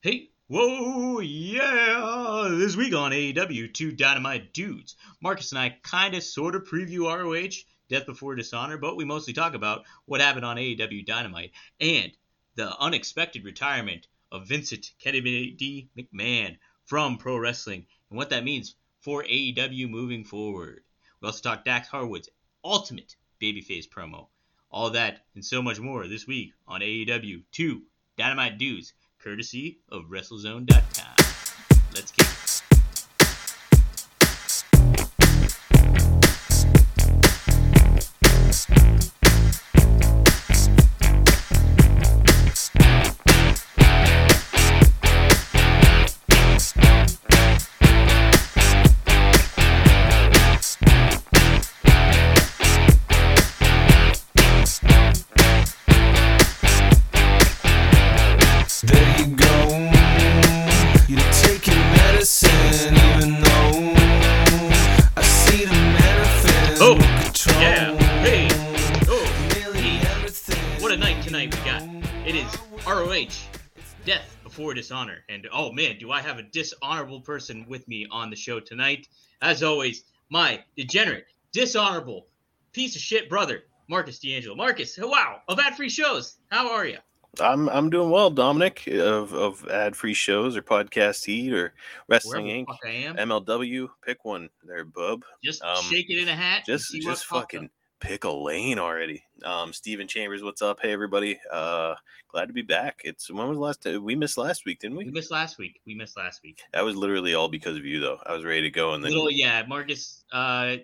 Hey, whoa, yeah! This week on AEW, two dynamite dudes. Marcus and I kind of sort of preview ROH, Death Before Dishonor, but we mostly talk about what happened on AEW Dynamite and the unexpected retirement of Vincent Kennedy McMahon from pro wrestling and what that means for AEW moving forward. We also talk Dax Harwood's ultimate babyface promo. All that and so much more this week on AEW 2 Dynamite Dudes courtesy of WrestleZone.com. Let's get man, do I have a dishonorable person with me on the show tonight. As always, my degenerate, dishonorable, piece of shit brother, Marcus D'Angelo. Marcus, wow, of ad free shows. How are you? I'm I'm doing well, Dominic, of of ad free shows or podcast heat or Wrestling Wherever Inc. I am. MLW. Pick one there, bub. Just um, shake it in a hat. Just just fucking pick a lane already. Um, Steven Chambers, what's up? Hey everybody. Uh, glad to be back. It's when was the last time we missed last week, didn't We we? missed last week. We missed last week. That was literally all because of you, though. I was ready to go, and then Little yeah, Marcus. Uh,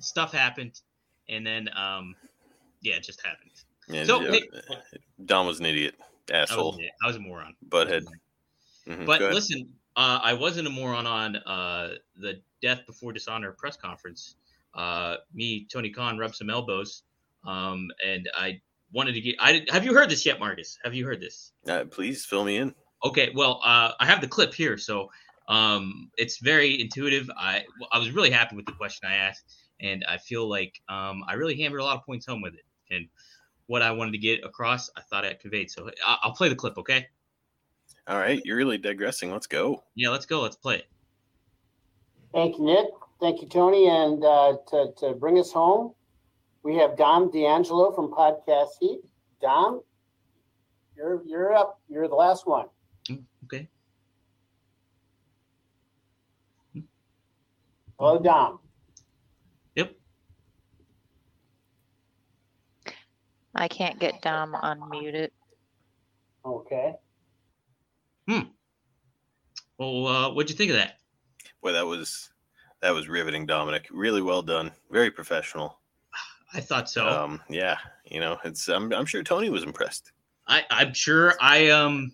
stuff happened, and then um, yeah, it just happened. yeah, so, yeah, hey- Dom was an idiot, I was, asshole, I was a moron. butthead. Mhm, But listen, uh, I wasn't a moron on uh, the Death Before Dishonor press conference. Uh, me, Tony Khan, rubbed some elbows, um, and I wanted to get. I did, have you heard this yet, Marcus? Have you heard this? Uh, please fill me in. Okay, well, uh, I have the clip here, so um, it's very intuitive. I I was really happy with the question I asked, and I feel like um, I really hammered a lot of points home with it, and what I wanted to get across, I thought I conveyed. So I- I'll play the clip, okay? All right, you're really digressing. Let's go. Yeah, let's go. Let's play it. Thank you, Nick. Thank you, Tony. And uh, to, to bring us home, we have Dom D'Angelo from Podcast Heat. Dom, you're you're up. You're the last one. Mm, Okay. Hello, Dom. Yep. I can't get Dom unmuted. Okay. Hmm. Well, uh, what'd you think of that? Boy, that was that was riveting, Dominic. Really well done. Very professional. I thought so. Um, yeah, you know, it's I'm I'm sure Tony was impressed. I, I'm sure I um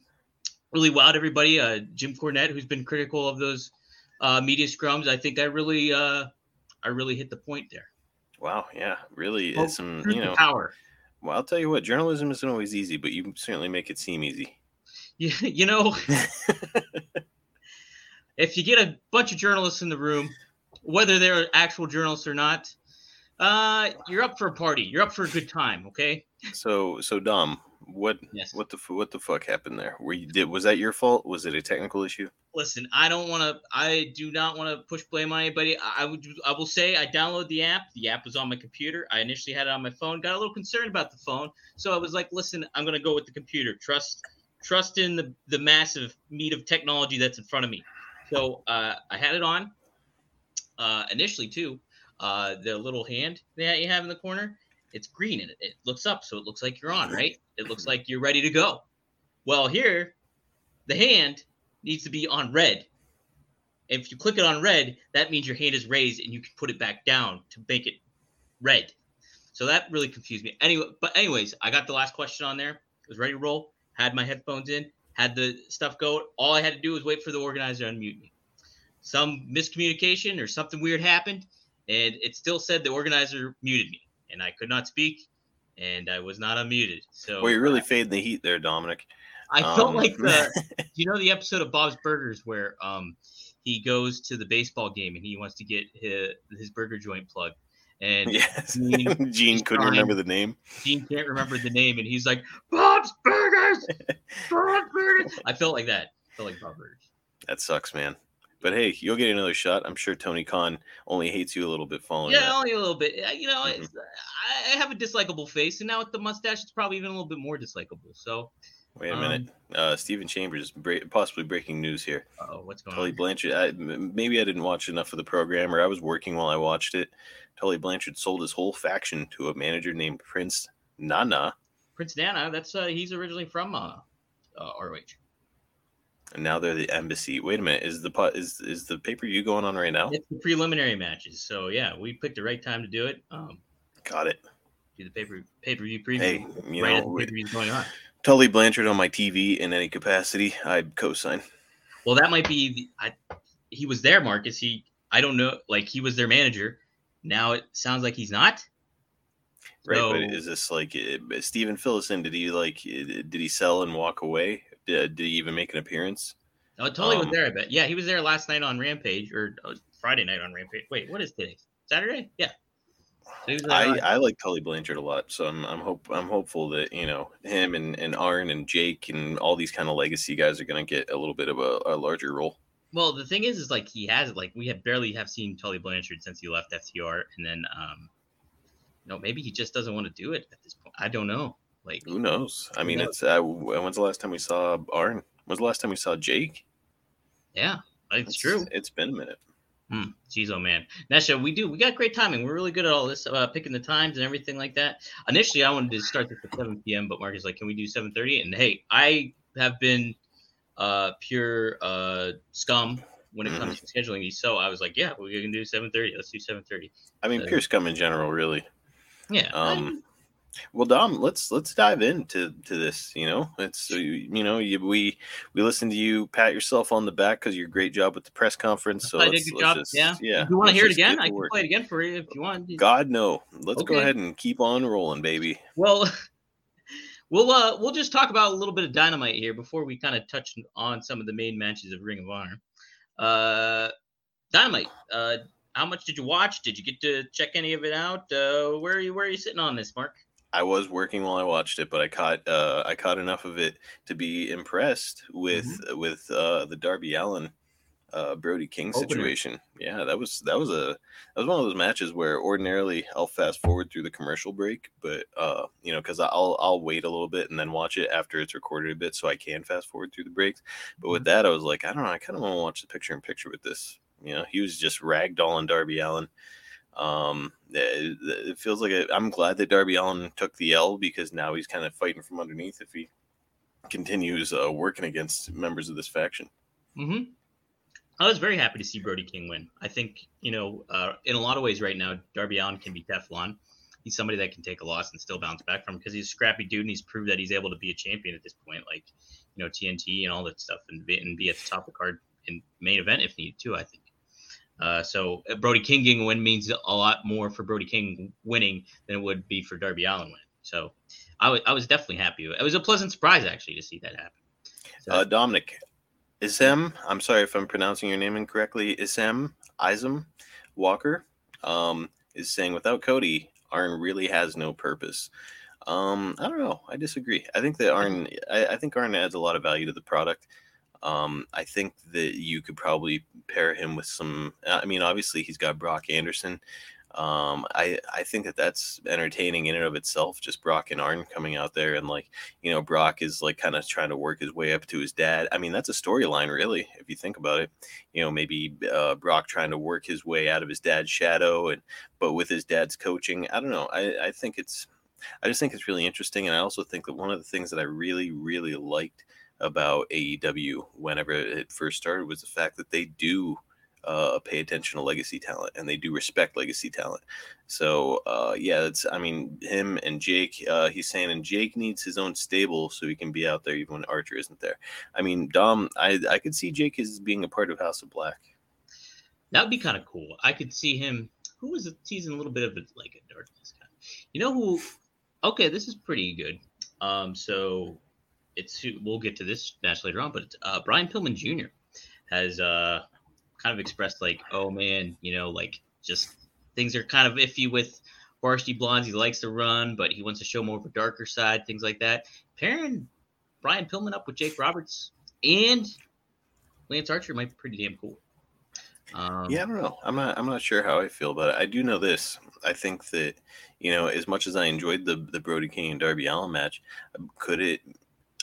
really wowed everybody. Uh, Jim Cornette, who's been critical of those uh, media scrums, I think I really uh, I really hit the point there. Wow, yeah, really Well, is some you know. power. Well, I'll tell you what, journalism isn't always easy, but you certainly make it seem easy. You, you know, if you get a bunch of journalists in the room, whether they're actual journalists or not, uh, you're up for a party. You're up for a good time. Okay. So, so Dom, what Yes. what the what the fuck happened there? Were you did was that your fault? Was it a technical issue? listen, I don't want to. I do not want to push blame on anybody. I, I would. I will say I downloaded the app. The app was on my computer. I initially had it on my phone. Got a little concerned about the phone, so I was like, "Listen, I'm gonna go with the computer. Trust, trust in the the massive meat of technology that's in front of me." So uh, I had it on. Uh, initially, too, uh, the little hand that you have in the corner, it's green and it, looks up, so it looks like you're on, right? It looks like you're ready to go. Well, here, the hand needs to be on red. If you click it on red, that means your hand is raised and you can put it back down to make it red. So that really confused me. Anyway, but anyways, I got the last question on there. Was ready to roll. Had my headphones in. Had the stuff go. All I had to do was wait for the organizer to unmute me. Some miscommunication or something weird happened, and it still said the organizer muted me, and I could not speak, and I was not unmuted. So well, you're really uh, fading the heat there, Dominic. I felt Um, like the you know the episode of Bob's Burgers where um he goes to the baseball game and he wants to get his, his burger joint plugged and yes, Gene Gene couldn't trying- remember the name. Gene can't remember the name and he's like Bob's Burgers, Bob's Burgers. I felt like that. Felt like Bob Burgers. That sucks, man. But hey, you'll get another shot. I'm sure Tony Khan only hates you a little bit following Yeah, that. only a little bit. You know, Mhm. it's, I I have a dislikable face, and now with the mustache, it's probably even a little bit more dislikable. So, Wait a Um, minute. Uh, Stephen Chambers, bra- possibly breaking news here. uh, what's going Tully on? Tully Blanchard. I, m- maybe I didn't watch enough of the program, or I was working while I watched it. Tully Blanchard sold his whole faction to a manager named Prince Nana, Prince Nana. That's uh, he's originally from uh, uh, ROH. And now they're the embassy. Wait a minute. Is the pu- is is the pay per view going on right now? It's the preliminary matches. So yeah, we picked the right time to do it. Um, Got it. do the pay per pay per view preview. Hey, you right know, as the pay per view is going on. Tully Blanchard on my TV in any capacity, I'd co-sign. Well, that might be. The, I, he was there, Marcus. He. I don't know. Like he was their manager. Now it sounds like he's not. Right, So- but is this like uh, Stephen Phillison? Did he like uh, did he sell and walk away? Did, did he even make an appearance? Oh, Tully was Um, there. I bet. Yeah, he was there last night on Rampage or uh, Friday night on Rampage. Wait, what is today? Saturday? Yeah. So was there I, I like Tully Blanchard a lot, so I'm I'm hope I'm hopeful that you know him and and Arn and Jake and all these kind of legacy guys are gonna get a little bit of a, a larger role. Well, the thing is, is like he has like we have barely have seen Tully Blanchard since he left FTR, and then um, you know maybe he just doesn't want to do it at this point. I don't know. Like Who knows? I Who mean, knows? it's uh, when's the last time we saw Arn? When's the last time we saw Jake? yeah, it's true. It's been a minute. Hmm. Jeez, oh man, Nesha, we do. We got great timing. We're really good at all this, uh, picking the times and everything like that. Initially, I wanted to start this at 7 p.m., but Mark is like, "Can we do 7:30?" And hey, I have been uh, pure uh, scum when it comes to scheduling these, so I was like, "Yeah, we can do 7:30. Let's do 7:30." I mean, Pierce Gum in general, really. Yeah. Um, well, Dom, let's let's dive into to this. You know, it's you, know you, we we listen to you pat yourself on the back because you're great job with the press conference. So I did good job. just- yeah. yeah. If you want to hear it again? I can play it again for you if you want. God no. Let's go ahead and keep on rolling, baby. Well, we'll uh, we'll just talk about a little bit of dynamite here before we kind of touch on some of the main matches of Ring of Honor. Uh, dynamite. Uh, how much did you watch? Did you get to check any of it out? Uh, where are you? Where are you sitting on this, Mark? I was working while I watched it, but I caught uh, I caught enough of it to be impressed with Mm-hmm. with uh, the Darby Allin uh, Brody King Opener. situation. Yeah, that was that was a that was one of those matches where ordinarily I'll fast forward through the commercial break, but uh, you know because I'll I'll wait a little bit and then watch it after it's recorded a bit so I can fast forward through the breaks. But with that, I was like, I don't know, I kind of want to watch the picture in picture with this. You know, he was just ragdolling Darby Allin. Um, it, it feels like I'm glad that Darby Allin took the L because now he's kind of fighting from underneath if he continues uh, working against members of this faction. Mm-hmm. I was very happy to see Brody King win. I think you know, uh, in a lot of ways, right now, Darby Allin can be Teflon. He's somebody that can take a loss and still bounce back from because he's a scrappy dude and he's proved that he's able to be a champion at this point, like you know TNT and all that stuff, and be, and be at the top of the card in main event if needed too. I think. Uh, so uh, Brody King getting a win means a lot more for Brody King winning than it would be for Darby Allin winning. So I was definitely happy. It was a pleasant surprise actually to see that happen. So, Uh, Dominic, Isem, I'm sorry if I'm pronouncing your name incorrectly. Isem, Isem Walker, um, is saying without Cody, Arn really has no purpose. Um, I don't know. I disagree. I think that Arn, I, I think Arn adds a lot of value to the product. Um, I think that you could probably pair him with some. I mean, obviously he's got Brock Anderson. Um, I I think that that's entertaining in and of itself. Just Brock and Arn coming out there and like you know Brock is like kind of trying to work his way up to his dad. I mean that's a storyline really if you think about it. You know maybe uh, Brock trying to work his way out of his dad's shadow and but with his dad's coaching. I don't know. I I think it's I just think it's really interesting and I also think that one of the things that I really really liked about AEW whenever it first started was the fact that they do uh, pay attention to legacy talent and they do respect legacy talent. So uh, yeah, it's I mean him and Jake. Uh, he's saying and Jake needs his own stable so he can be out there even when Archer isn't there. I mean Dom, I I could see Jake as being a part of House of Black. That would be kind of cool. I could see him. Who was a, teasing a little bit of a, like a darkness guy? You know who? Okay, this is pretty good. Um, so it's we'll get to this match later on, but uh, Brian Pillman Jr. has uh kind of expressed like, oh man, you know, like just things are kind of iffy with Varsity Blondes. He likes to run, but he wants to show more of a darker side, things like that. Pairing Brian Pillman up with Jake Roberts and Lance Archer might be pretty damn cool. Um, Yeah, I don't know. I'm not. I'm not sure how I feel about it. I do know this. I think that you know, as much as I enjoyed the the Brody King and Darby Allin match, could it,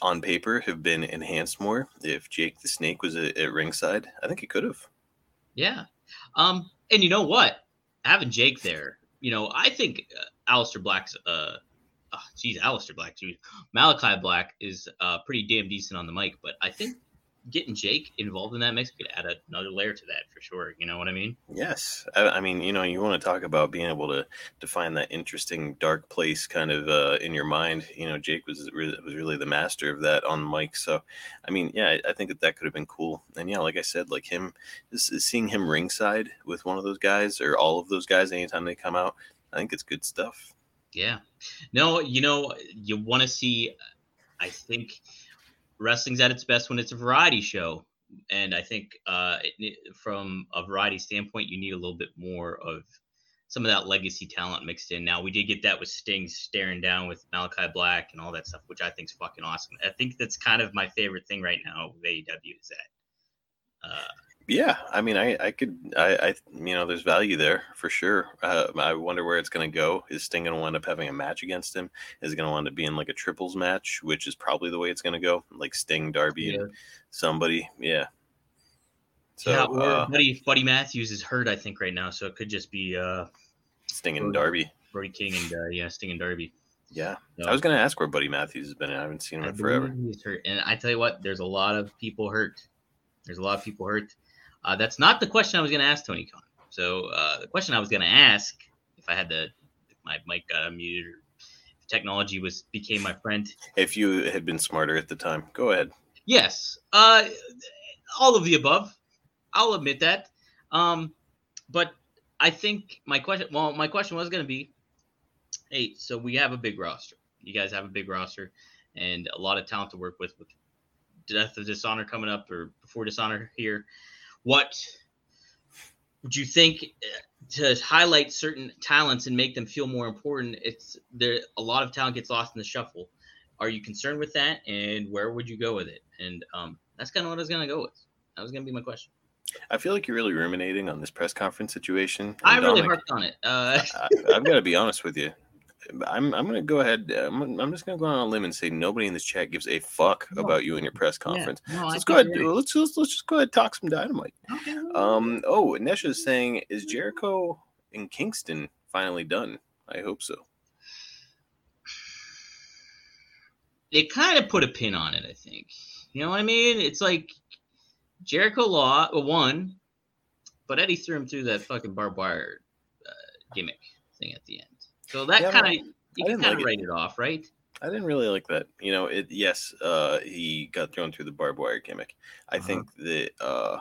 on paper, have been enhanced more if Jake the Snake was at, at ringside? I think he could have. Yeah. Um, and you know what? Having Jake there, you know, I think uh, Aleister Black's, uh, oh, geez, Aleister Black, geez, Malachi Black is uh, pretty damn decent on the mic, but I think getting Jake involved in that mix could add another layer to that for sure. You know what I mean? Yes, I, I mean, you know, you want to talk about being able to to find that interesting dark place kind of uh, in your mind. You know, Jake was really, was really the master of that on mic. So, I mean, yeah, I, I think that that could have been cool. And yeah, like I said, like him, just seeing him ringside with one of those guys or all of those guys anytime they come out, I think it's good stuff. Yeah. No, you know, you want to see, I think wrestling's at its best when it's a variety show. And I think uh, it, from a variety standpoint, you need a little bit more of some of that legacy talent mixed in. Now, we did get that with Sting staring down with Malachi Black and all that stuff, which I think is fucking awesome. I think that's kind of my favorite thing right now with AEW is that. Uh, Yeah, I mean, I, I could, I, I, you know, there's value there for sure. Uh, I wonder where it's going to go. Is Sting going to wind up having a match against him? Is it going to wind up being like a triples match, which is probably the way it's going to go, like Sting, Darby, and somebody? Yeah. So yeah, or uh, Buddy, Buddy Matthews is hurt, I think, right now. So it could just be uh, Sting and Darby. Brody King and uh, yeah, Sting and Darby. Yeah, So, I was going to ask where Buddy Matthews has been. I haven't seen him I in forever. he's hurt. And I tell you what, there's a lot of people hurt. There's a lot of people hurt. Uh, that's not the question I was going to ask Tony Khan. So uh, the question I was going to ask, if I had the, if my mic got unmuted or if technology was became my friend, If you had been smarter at the time, go ahead. Yes. Uh, all of the above. I'll admit that. Um, but I think my question, well, my question was going to be, hey, so we have a big roster. You guys have a big roster and a lot of talent to work with. With Death of Dishonor coming up or before Dishonor here, what would you think uh, to highlight certain talents and make them feel more important? It's there. A lot of talent gets lost in the shuffle. Are you concerned with that, and where would you go with it? And um, that's kind of what I was gonna go with. That was gonna be my question. I feel like you're really ruminating on this press conference situation. I really harped on it. Uh, I, I've got to be honest with you. I'm I'm gonna go ahead. I'm, I'm just gonna go on a limb and say nobody in this chat gives a fuck No. about you and your press conference. Yeah, no, So let's go ahead. you're right. Let's, let's let's just go ahead and talk some dynamite. Okay. Um. Oh, Nesha is saying, is Jericho in Kingston finally done? I hope so. they kind of put a pin on it. I think. You know what I mean? It's like Jericho Law uh, won, but Eddie threw him through that fucking barbed wire uh, gimmick thing at the end. So that Yeah, kind of you can kind of it. write it off, right? I didn't really like that. You know, it. Yes, uh, he got thrown through the barbed wire gimmick. I Uh-huh. think that uh,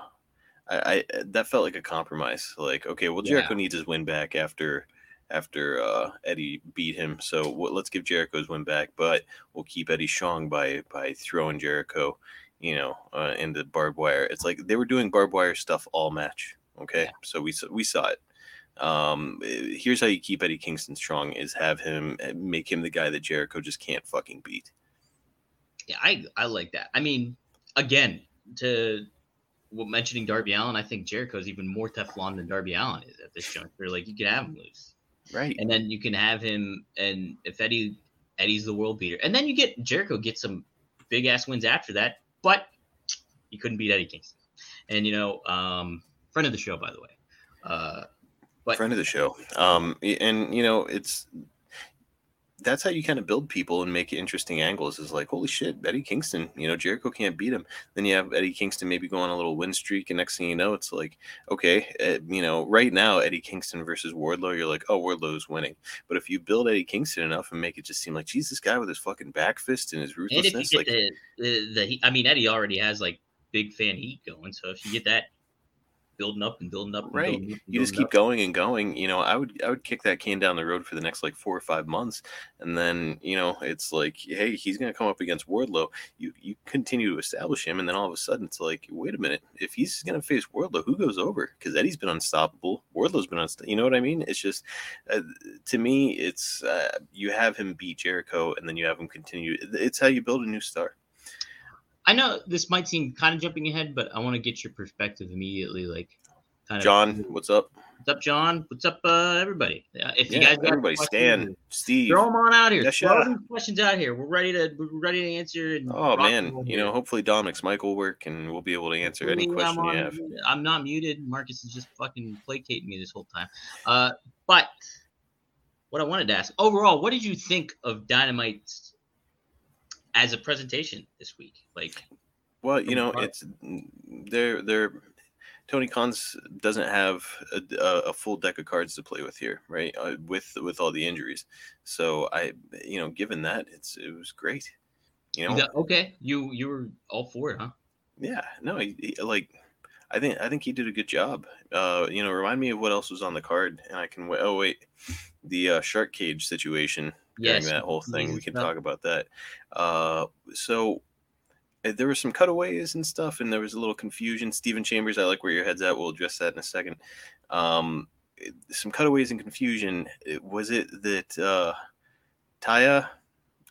I, I that felt like a compromise. Like, okay, well, Yeah. Jericho needs his win back after after uh, Eddie beat him. So w- let's give Jericho his win back, but we'll keep Eddie strong by by throwing Jericho, you know, uh, into barbed wire. It's like they were doing barbed wire stuff all match. Okay, Yeah. so we we saw it. Um, eh, here's how you keep Eddie Kingston strong: is have him eh, make him the guy that Jericho just can't fucking beat. Yeah, I I like that. I mean, again, to mentioning Darby Allin, I think Jericho's even more Teflon than Darby Allin is at this juncture. Like you can have him loose, Right. and then you can have him, and if Eddie Eddie's the world beater, and then you get Jericho get some big ass wins after that, but you couldn't beat Eddie Kingston, and you know, um, friend of the show by the way. Uh, but friend of the show. Um, and you know, it's that's how you kind of build people and make interesting angles. Is like, holy shit, Eddie Kingston. You know, Jericho can't beat him. Then you have Eddie Kingston maybe go on a little win streak, and next thing you know, it's like, okay, uh, you know, right now Eddie Kingston versus Wardlow, you're like, oh, Wardlow's winning. But if you build Eddie Kingston enough and make it just seem like, geez, this guy with his fucking back fist and his and if you ruthlessness, get like, the, the the I mean Eddie already has like big fan heat going, so if you get that building up and building up, and Right. building up you just keep going and going you know i would i would kick that can down the road for the next like four or five months and then you know it's like hey he's going to come up against wardlow. You you continue to establish him and then all of a sudden it's like wait a minute if he's going to face wardlow who goes over? Because eddie's been unstoppable. Wardlow's been unstoppable you know what i mean? It's just uh, to me it's uh, you have him beat jericho and then you have him continue it's how you build a new star I know this might seem kind of jumping ahead, but I want to get your perspective immediately. Like, kind of John, what's up? what's up, John? What's up, uh, everybody? Uh, if you guys everybody, Stan, Steve. throw them on out here. Throw yeah. these questions out here. We're ready to we're ready to answer. And Oh man, you know, hopefully Dominic's mic will work and we'll be able to answer any Hopefully question you have. I'm not muted. Marcus is just fucking placating me this whole time. Uh, but what I wanted to ask overall, what did you think of Dynamite as a presentation this week? Like, Well, you know, it's they're they're Tony Khan's doesn't have a, a, full deck of cards to play with here, right? Uh, with with all the injuries, so I, you know, given that, it's it was great. You know, okay, you you were all for it, huh? yeah, no, he, he- like I think I think he did a good job. Uh, you know, remind me of what else was on the card, and I can wait. Oh wait, the uh, shark cage situation during Yes. that whole thing. We can talk about that. Uh, so uh, there were some cutaways and stuff, and there was a little confusion. Stephen Chambers, I like where your head's at. We'll address that in a second. Um, some cutaways and confusion. Was it that uh, Taya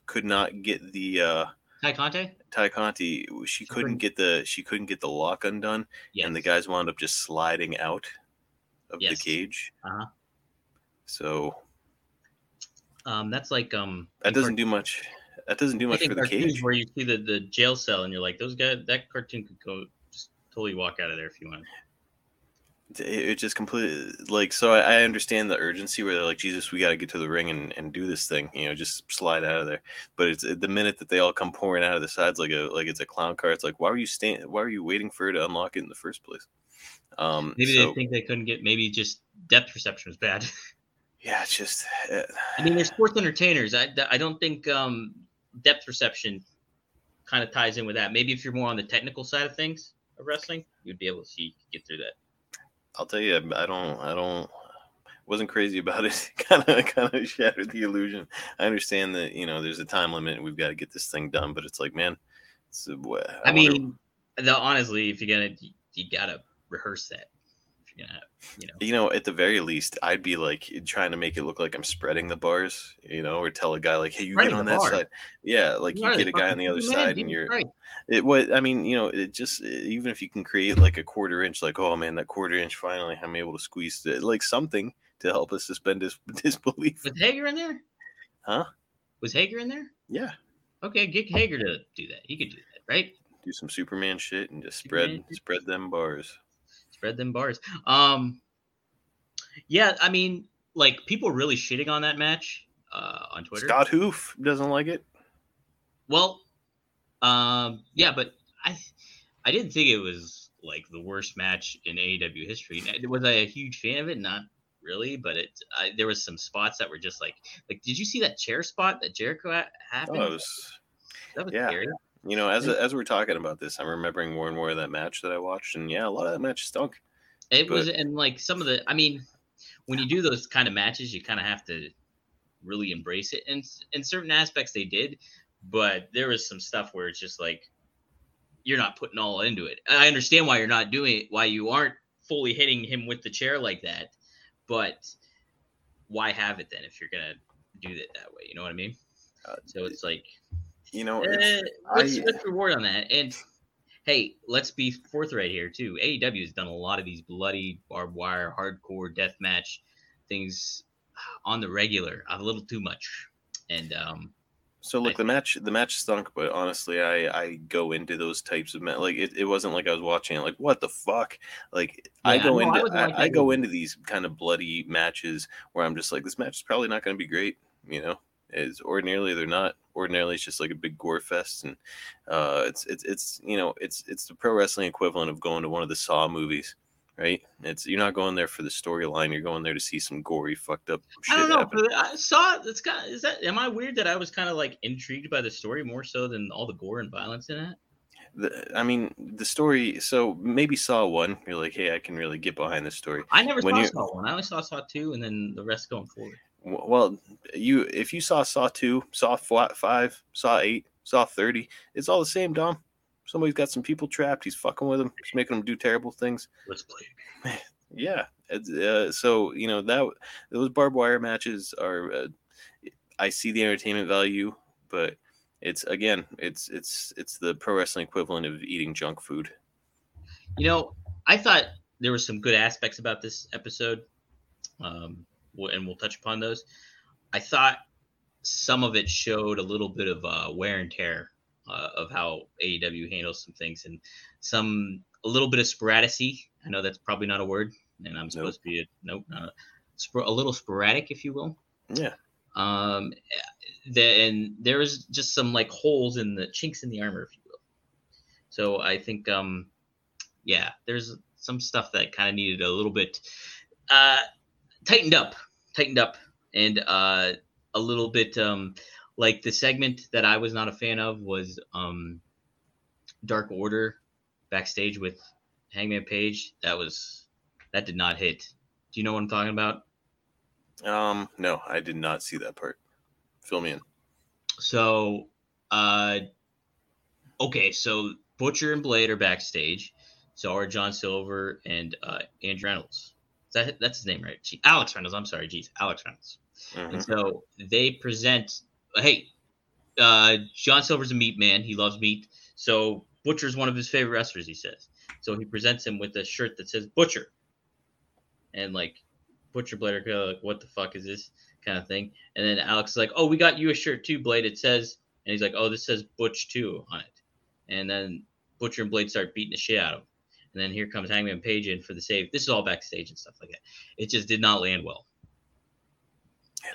could not get the uh, Ty Conte? Ty Conti? She couldn't couldn't- get the she couldn't get the lock undone, Yes. and the guys wound up just sliding out of Yes. the cage. Uh-huh. So Um, that's like um. that doesn't do much. That doesn't do much for the cage. where you see the, the jail cell and you're like, those guys, that cartoon could go just totally walk out of there if you want. it, it just completely like so I, I understand the urgency where they're like jesus we got to get to the ring and, and do this thing you know just slide out of there but it's the minute that they all come pouring out of the sides like a like it's a clown car it's like why were you staying why were you waiting for her to unlock it in the first place um Maybe so, they think they couldn't get. Maybe just depth perception was bad. yeah it's just uh, I mean, they're sports entertainers. I, I don't think um, depth perception kind of ties in with that. Maybe if you're more on the technical side of things of wrestling, you'd be able to see get through that. i'll tell you i don't i don't wasn't crazy about it kind of kind of shattered the illusion i understand that you know there's a time limit and we've got to get this thing done but it's like man it's, uh, wha- I, wonder- mean, the, honestly, if you're gonna, you, you gotta rehearse that. Gonna, you know, you know, at the very least, I'd be like trying to make it look like I'm spreading the bars, you know, or tell a guy like, "Hey, you Spreading get on that bar? side." Yeah, like You you get a guy on the other man, side, and you're. Christ. It what I mean, you know, it just eh, even if you can create like a quarter inch, like, oh man, that quarter inch finally, I'm able to squeeze it, like something to help us suspend dis- disbelief. Was Hager in there? Huh? Was Hager in there? Yeah, Okay, get Hager to do that. He could do that, right? do some Superman shit and just Superman spread shit. spread them bars. Spread them bars. Um, yeah, I mean, like people really shitting on that match uh, on Twitter. Scott Hoof doesn't like it. Well, um, yeah, but I, I didn't think it was like the worst match in AEW history. Was I a huge fan of it? Not really, but it. I, there was some spots that were just like, like, did you see that chair spot that Jericho ha- Oh, happened? it was that was yeah. scary. You know, as as we're talking about this, I'm remembering more and more of that match that I watched, and yeah, a lot of that match stunk. It was, and like some of the, I mean, when you do those kind of matches, you kind of have to really embrace it. And in certain aspects, they did, but there was some stuff where it's just like you're not putting all into it. I understand why you're not doing it, why you aren't fully hitting him with the chair like that, but why have it then if you're gonna do it that way? You know what I mean? Uh, So it's like, You know, it's, let's, I- reward on that. And hey, let's be forthright here too. AEW has done a lot of these bloody barbed wire, hardcore death match things on the regular, a little too much. And um, So look, I- the match the match stunk, but honestly, I I go into those types of ma- like it, it wasn't like I was watching it like what the fuck like I go no, into I, I that go into these kind of bloody matches where I'm just like this match is probably not going to be great, you know. Is ordinarily they're not. Ordinarily it's just like a big gore fest, and uh, it's it's it's you know it's it's the pro wrestling equivalent of going to one of the Saw movies, right? It's you're not going there for the storyline. You're going there to see some gory, fucked up shit I don't know. happen. but I saw it's of is that am I weird that I was kind of like intrigued by the story more so than all the gore and violence in it? the, I mean, the story. So maybe Saw one. You're like, hey, I can really get behind this story. I never When saw Saw one. I only saw Saw two, and then the rest going forward. Well, you if you saw Saw two, Saw flat five, Saw eight, Saw thirty, it's all the same, Dom. Somebody's got some people trapped. He's fucking with them. He's making them do terrible things. Let's play. Yeah. It's, uh, so you know that those barbed wire matches are. Uh, I see the entertainment value, but it's again, it's it's it's the pro wrestling equivalent of eating junk food. You know, I thought there were some good aspects about this episode, um, and we'll touch upon those. I thought some of it showed a little bit of uh, wear and tear uh, of how AEW handles some things, and some a little bit of sporadicy. I know that's probably not a word, and I'm supposed to be a nope, not a, a little sporadic, if you will. Yeah. Um, the, and there was just some like holes in the chinks in the armor, if you will. So I think, um, yeah, there's some stuff that kind of needed a little bit uh, tightened up, tightened up, and uh, a little bit um, like the segment that I was not a fan of was um, Dark Order backstage with Hangman Page. That was that did not hit. Do you know what I'm talking about? Um, no, I did not see that part. Fill me in. So, uh, okay, so Butcher and Blade are backstage. So are John Silver and uh, Andrew Reynolds. Is that that's his name, right? Gee, Alex Reynolds. I'm sorry, geez, Alex Reynolds. Mhm. And so they present. Hey, uh, John Silver's a meat man. He loves meat. So Butcher's one of his favorite wrestlers. He says. So he presents him with a shirt that says Butcher. And like Butcher Blade are like, what the fuck is this kind of thing? And then Alex is like, oh, we got you a shirt too, Blade. It says, and he's like, oh, this says Butch too on it. And then Butcher and Blade start beating the shit out of him. And then here comes Hangman Page in for the save. This is all backstage and stuff like that. It just did not land well.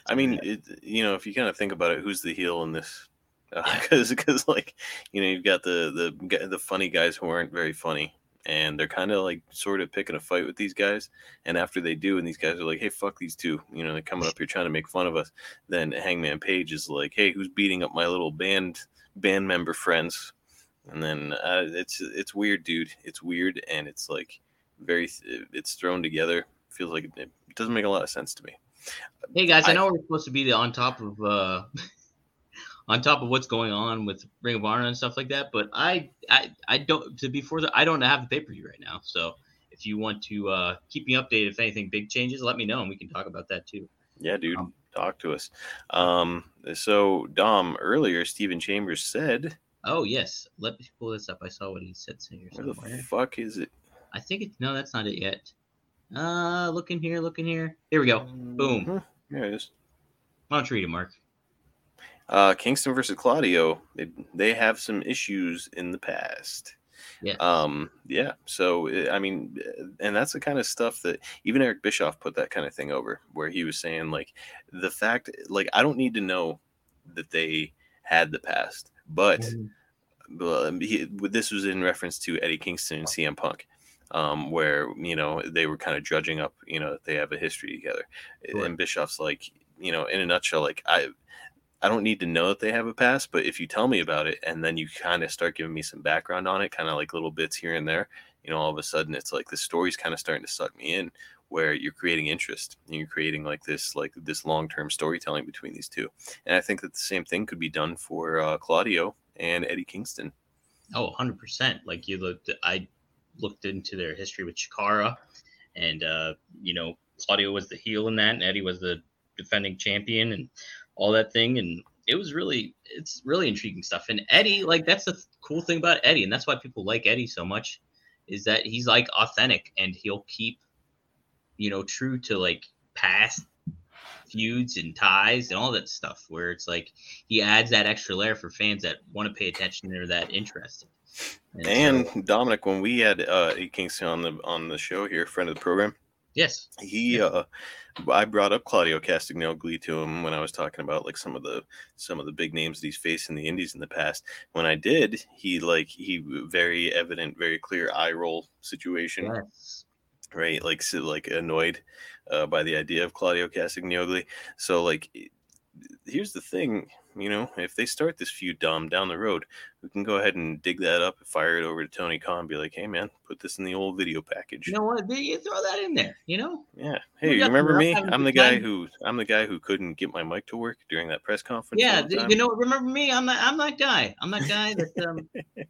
I mean, it, you know, if you kind of think about it, who's the heel in this? Uh, because, because, like, you know, you've got the the the funny guys who aren't very funny, and they're kind of like sort of picking a fight with these guys. And after they do, and these guys are like, "Hey, fuck these two," you know, they're coming up here trying to make fun of us. Then Hangman Page is like, "Hey, who's beating up my little band band member friends?" And then uh, it's it's weird, dude. It's weird, and it's like very it's thrown together. Feels like it, it doesn't make a lot of sense to me. Hey guys, I, I- know we're supposed to be the, on top of uh on top of what's going on with Ring of Honor and stuff like that, but I I, I don't to be further I don't have the pay per view right now. So if you want to uh keep me updated if anything big changes, let me know and we can talk about that too. Yeah, dude, Um, talk to us. Um, so Dom earlier, Stephen Chambers said, Oh yes, let me pull this up. I saw what he said here "Where the fuck is it?" I think it's no, that's not it yet. Uh, look in here, look in here. Here we go. Boom. Mhm. There it is. Why don't you read it, Mark? Uh, Kingston versus Claudio. They, they have some issues in the past. Yeah. Um. Yeah. So uh, I mean, uh, and that's the kind of stuff that even Eric Bischoff put that kind of thing over, where he was saying like the fact, like I don't need to know that they had the past, but well, he, this was in reference to Eddie Kingston and CM Punk, um, where you know they were kind of judging up, you know, that they have a history together. And Bischoff's like, you know, in a nutshell, like I, I don't need to know that they have a past, but if you tell me about it and then you kind of start giving me some background on it, kind of like little bits here and there, you know, all of a sudden it's like the story's kind of starting to suck me in, where you're creating interest and you're creating like this like this long term storytelling between these two. And I think that the same thing could be done for uh, Claudio and Eddie Kingston. Oh, 100%. Like you looked, I looked into their history with Chikara, and, uh, you know, Claudio was the heel in that, and Eddie was the defending champion, and all that thing. And it was really, it's really intriguing stuff. And Eddie, like, that's the cool thing about Eddie, and that's why people like Eddie so much, is that he's like authentic and he'll keep, you know, true to like past feuds and ties and all that stuff where it's like he adds that extra layer for fans that want to pay attention or that interested. And, And so- Dominic, when we had uh, Kingston on the on the show here, friend of the program, yes, he uh, I brought up Claudio Castagnoli to him when I was talking about like some of the some of the big names that he's faced in the Indies in the past. When I did, he like he very evident, very clear eye roll situation. yes. Right? Like so, like annoyed uh, by the idea of Claudio Castagnoli. So like, here's the thing, you know, if they start this feud dumb down the road, we can go ahead and dig that up and fire it over to Tony Khan. Be like, hey man, put this in the old video package. You know what? You throw that in there. You know, Yeah. Hey, you remember me? I'm the guy time. who I'm the guy who couldn't get my mic to work during that press conference. yeah. You know, remember me? I'm that. I'm that guy. I'm that guy that um,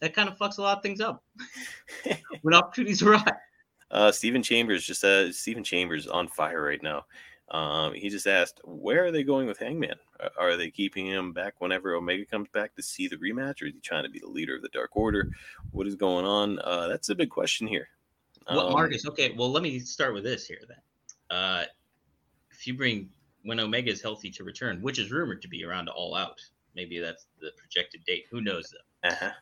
that kind of fucks a lot of things up when opportunities arise. Uh, Stephen Chambers just uh, Stephen Chambers on fire right now. Um, he just asked, where are they going with Hangman? Are- they keeping him back whenever Omega comes back to see the rematch, or is he trying to be the leader of the Dark Order? What is going on? Uh, that's a big question here. Well, Um, Marcus, okay, well, let me start with this here then. Uh, if you bring when Omega is healthy to return, which is rumored to be around All Out, maybe that's the projected date. Who knows though? uh-huh.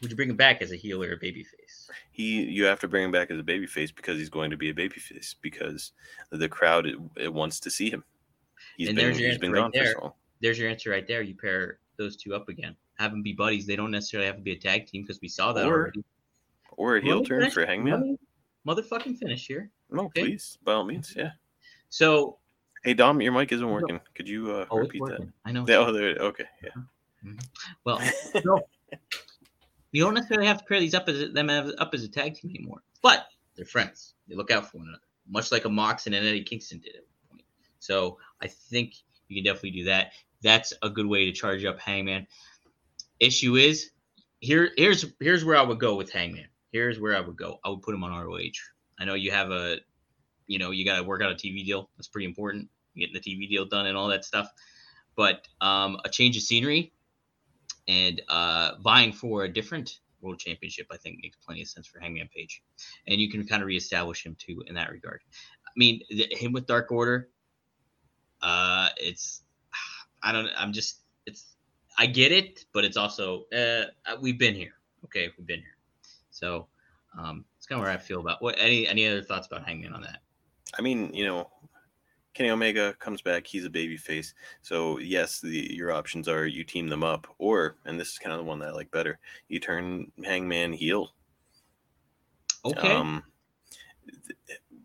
Would you bring him back as a heel or a babyface? He, you have to bring him back as a babyface because he's going to be a babyface because the crowd it, it wants to see him. He's And been there's your he's been answer right gone for there. so long. There's your answer right there. You pair those two up again. Have them be buddies. They don't necessarily have to be a tag team because we saw that Or already. Or a heel turn finish- for Hangman. Motherfucking finish here. No, okay. please, by all means, yeah. So, Hey Dom, your mic isn't working. Could you uh, oh, repeat that? I know. Yeah, oh, there. Okay, yeah. Well, no, you don't necessarily have to pair these up as them as- up as a tag team anymore. But they're friends. They look out for one another, much like a Moxon and Eddie Kingston did at one point. So I think you can definitely do that. That's a good way to charge up Hangman. Issue is here. Here's here's where I would go with Hangman. Here's where I would go. I would put him on ROH. I know you have a, you know, you got to work out a TV deal. That's pretty important. Getting the TV deal done and all that stuff. But um, a change of scenery and uh, vying for a different world championship, I think makes plenty of sense for Hangman Page, and you can kind of reestablish him too in that regard. I mean, him with Dark Order, uh, it's I don't I'm just it's I get it, but it's also uh, we've been here, okay, we've been here, so um, it's kind of where I feel about what any any other thoughts about Hangman on that? I mean, you know, Kenny Omega comes back. He's a babyface. So yes, the your options are you team them up, or and this is kind of the one that I like better. You turn Hangman heel. Okay, Um,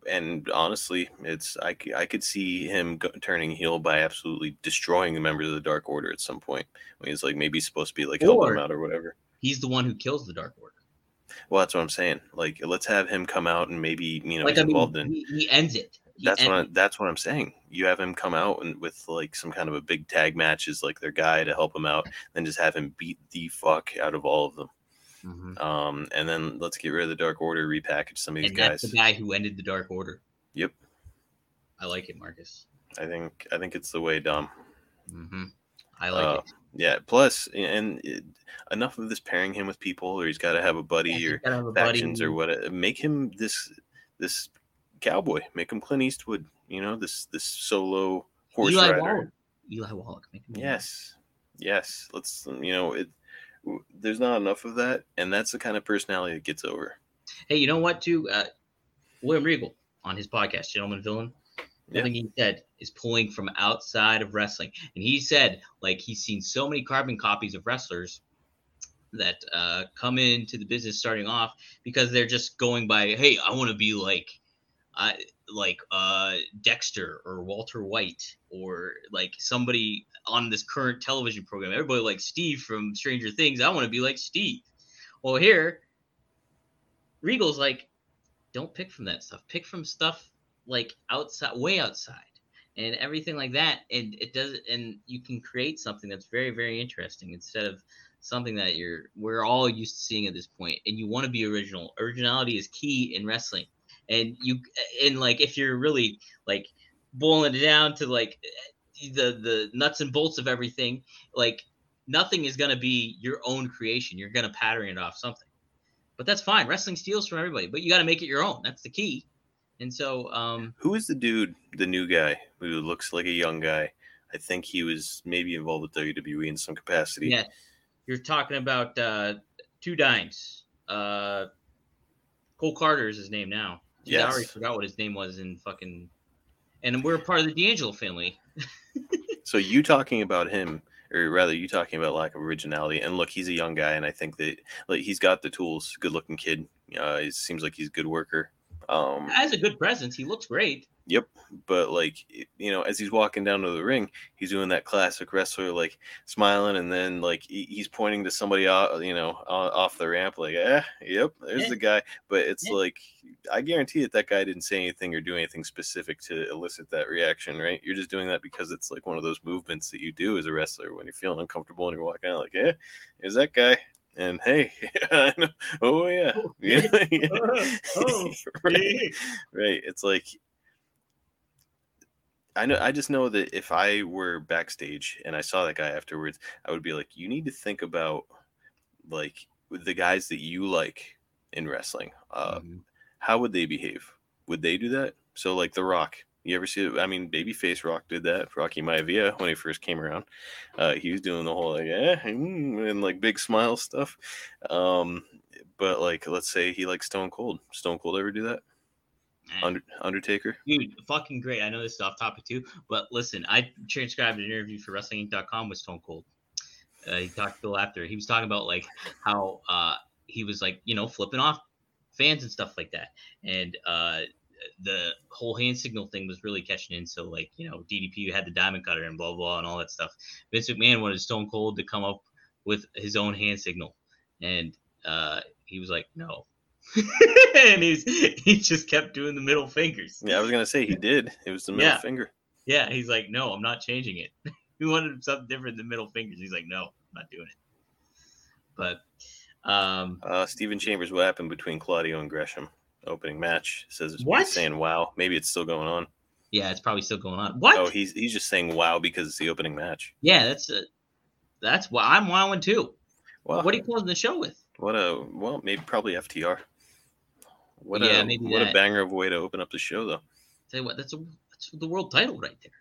and honestly, it's I, I could see him go, turning heel by absolutely destroying the members of the Dark Order at some point. When he's like maybe supposed to be like helping Or- them out or whatever. he's the one who kills the Dark Order. Well, that's what I'm saying. Like, let's have him come out and maybe you know like he's I mean, involved in. he, he ends it. He That's ends what I, that's what I'm saying. You have him come out and with like some kind of a big tag match as like their guy to help him out, then just have him beat the fuck out of all of them. Mhm. Um, and then let's get rid of the Dark Order, repackage some of these and guys. that's the guy who ended the Dark Order. Yep, I like it, Marcus. I think I think it's the way, Dom. hmm I like Uh, it. Yeah. Plus, and it, enough of this pairing him with people, or he's got to have a buddy Yeah, or have a factions buddy. or what. Make him this this cowboy. Make him Clint Eastwood. You know this this solo horse Eli rider. Wallach. Eli Wallach. Make him Yes, yes. Let's you know it. There's not enough of that, and that's the kind of personality that gets over. Hey, you know what? Too, uh, William Regal on his podcast, Gentleman Villain. Yeah. Something he said is pulling from outside of wrestling, and he said like he's seen so many carbon copies of wrestlers that uh, come into the business starting off because they're just going by, hey, I want to be like, I like uh, Dexter or Walter White or like somebody on this current television program. Everybody like Steve from Stranger Things. I want to be like Steve. Well, here, Regal's like, don't pick from that stuff. Pick from stuff like outside, way outside, and everything like that. And it does, and you can create something that's very, very interesting instead of something that you're we're all used to seeing at this point. And you want to be original. Originality is key in wrestling. And you, and like if you're really like boiling it down to like the the nuts and bolts of everything, like nothing is gonna be your own creation. You're gonna pattern it off something but that's fine. Wrestling steals from everybody, but you got to make it your own. That's the key. And so, um, Who is the dude, the new guy who looks like a young guy? I think he was maybe involved with WWE in some capacity. yeah, you're talking about uh, two dimes. Uh, Cole Karter is his name now. Geez, I already forgot what his name was in fucking. And we're part of the D'Angelo family. So you talking about him, or rather, you talking about lack of originality. And look, he's a young guy, and I think that like he's got the tools. Good looking kid. Uh, he seems like he's a good worker. Um, Has a good presence. He looks great. Yep, but like you know, as he's walking down to the ring, he's doing that classic wrestler like smiling, and then like he's pointing to somebody off, you know, off the ramp, like, eh, yep, there's Yeah. the guy. But it's Yeah. like I guarantee that that guy didn't say anything or do anything specific to elicit that reaction, right? You're just doing that because it's like one of those movements that you do as a wrestler when you're feeling uncomfortable and you're walking out, like, yeah, is that guy. And hey, oh yeah, Oh, yeah, oh, right, right. It's like I know. I just know that if I were backstage and I saw that guy afterwards, I would be like, you need to think about like the guys that you like in wrestling. Uh, Mhm. How would they behave? Would they do that? So like The Rock. You ever see? it? I mean, Babyface Rock did that. Rocky Maivia when he first came around, uh, he was doing the whole like eh, mm, and like big smile stuff. Um, but like, let's say he likes Stone Cold. Stone Cold ever do that? Under, Undertaker. Dude, fucking great. I know this is off topic too, but listen, I transcribed an interview for WrestlingInc.com with Stone Cold. Uh, he talked to Bill after. He was talking about like how uh, he was like, you know, flipping off fans and stuff like that, and uh, the whole hand signal thing was really catching in. So like, you know, DDP had the diamond cutter and blah blah and all that stuff. Vince McMahon wanted Stone Cold to come up with his own hand signal, and uh, he was like, no. and he's he just kept doing the middle fingers. Yeah, I was gonna say he did. It was the middle Yeah. finger. Yeah, he's like, no, I'm not changing it. he wanted something different than middle fingers. He's like, no, I'm not doing it. But um, Uh, Stephen Chambers, what happened between Claudio and Gresham? Opening match says it's What? saying wow. Maybe it's still going on. yeah, it's probably still going on. What? Oh, he's he's just saying wow because it's the opening match. yeah, that's a, that's why I'm wowing too. Well, What are you closing the show with? what a well maybe probably FTR. What Yeah, a what a banger of a way to open up the show though. Tell you what, that's a that's the world title right there.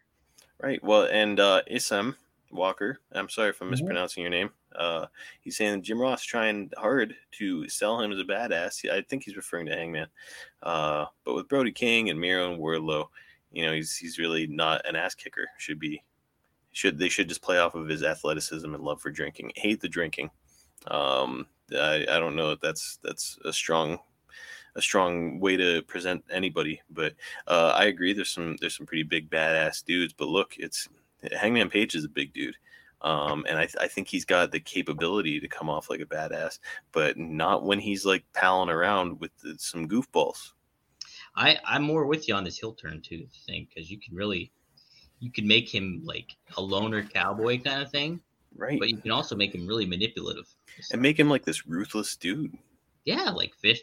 Right. Well, and uh, Isam Walker. I'm sorry if I'm Mhm. mispronouncing your name. Uh, he's saying Jim Ross trying hard to sell him as a badass. I think he's referring to Hangman. Uh, but with Brody King and Miro and Wardlow, you know, he's he's really not an ass kicker. Should be should they should just play off of his athleticism and love for drinking. Hate the drinking. Um, I, I don't know if that's that's a strong a strong way to present anybody, but uh, I agree. There's some there's some pretty big badass dudes, but look, it's Hangman Page is a big dude, um, and I, I think he's got the capability to come off like a badass, but not when he's like palling around with the, some goofballs. I I'm more with you on this heel turn too thing because you can really you can make him like a loner cowboy kind of thing, Right. but you can also make him really manipulative. and make him like this ruthless dude. yeah, like fish,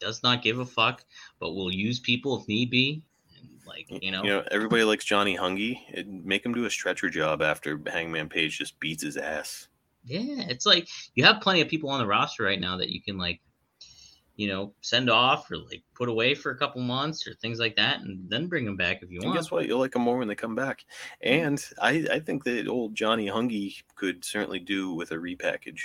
does not give a fuck, but will use people if need be. And like you know, You know, everybody likes Johnny Hungy. Make him do a stretcher job after Hangman Page just beats his ass. yeah, it's like you have plenty of people on the roster right now that you can like, you know, send off or like put away for a couple months or things like that, and then bring them back if you And want. guess what? You'll like them more when they come back. And I, I think that old Johnny Hungy could certainly do with a repackage.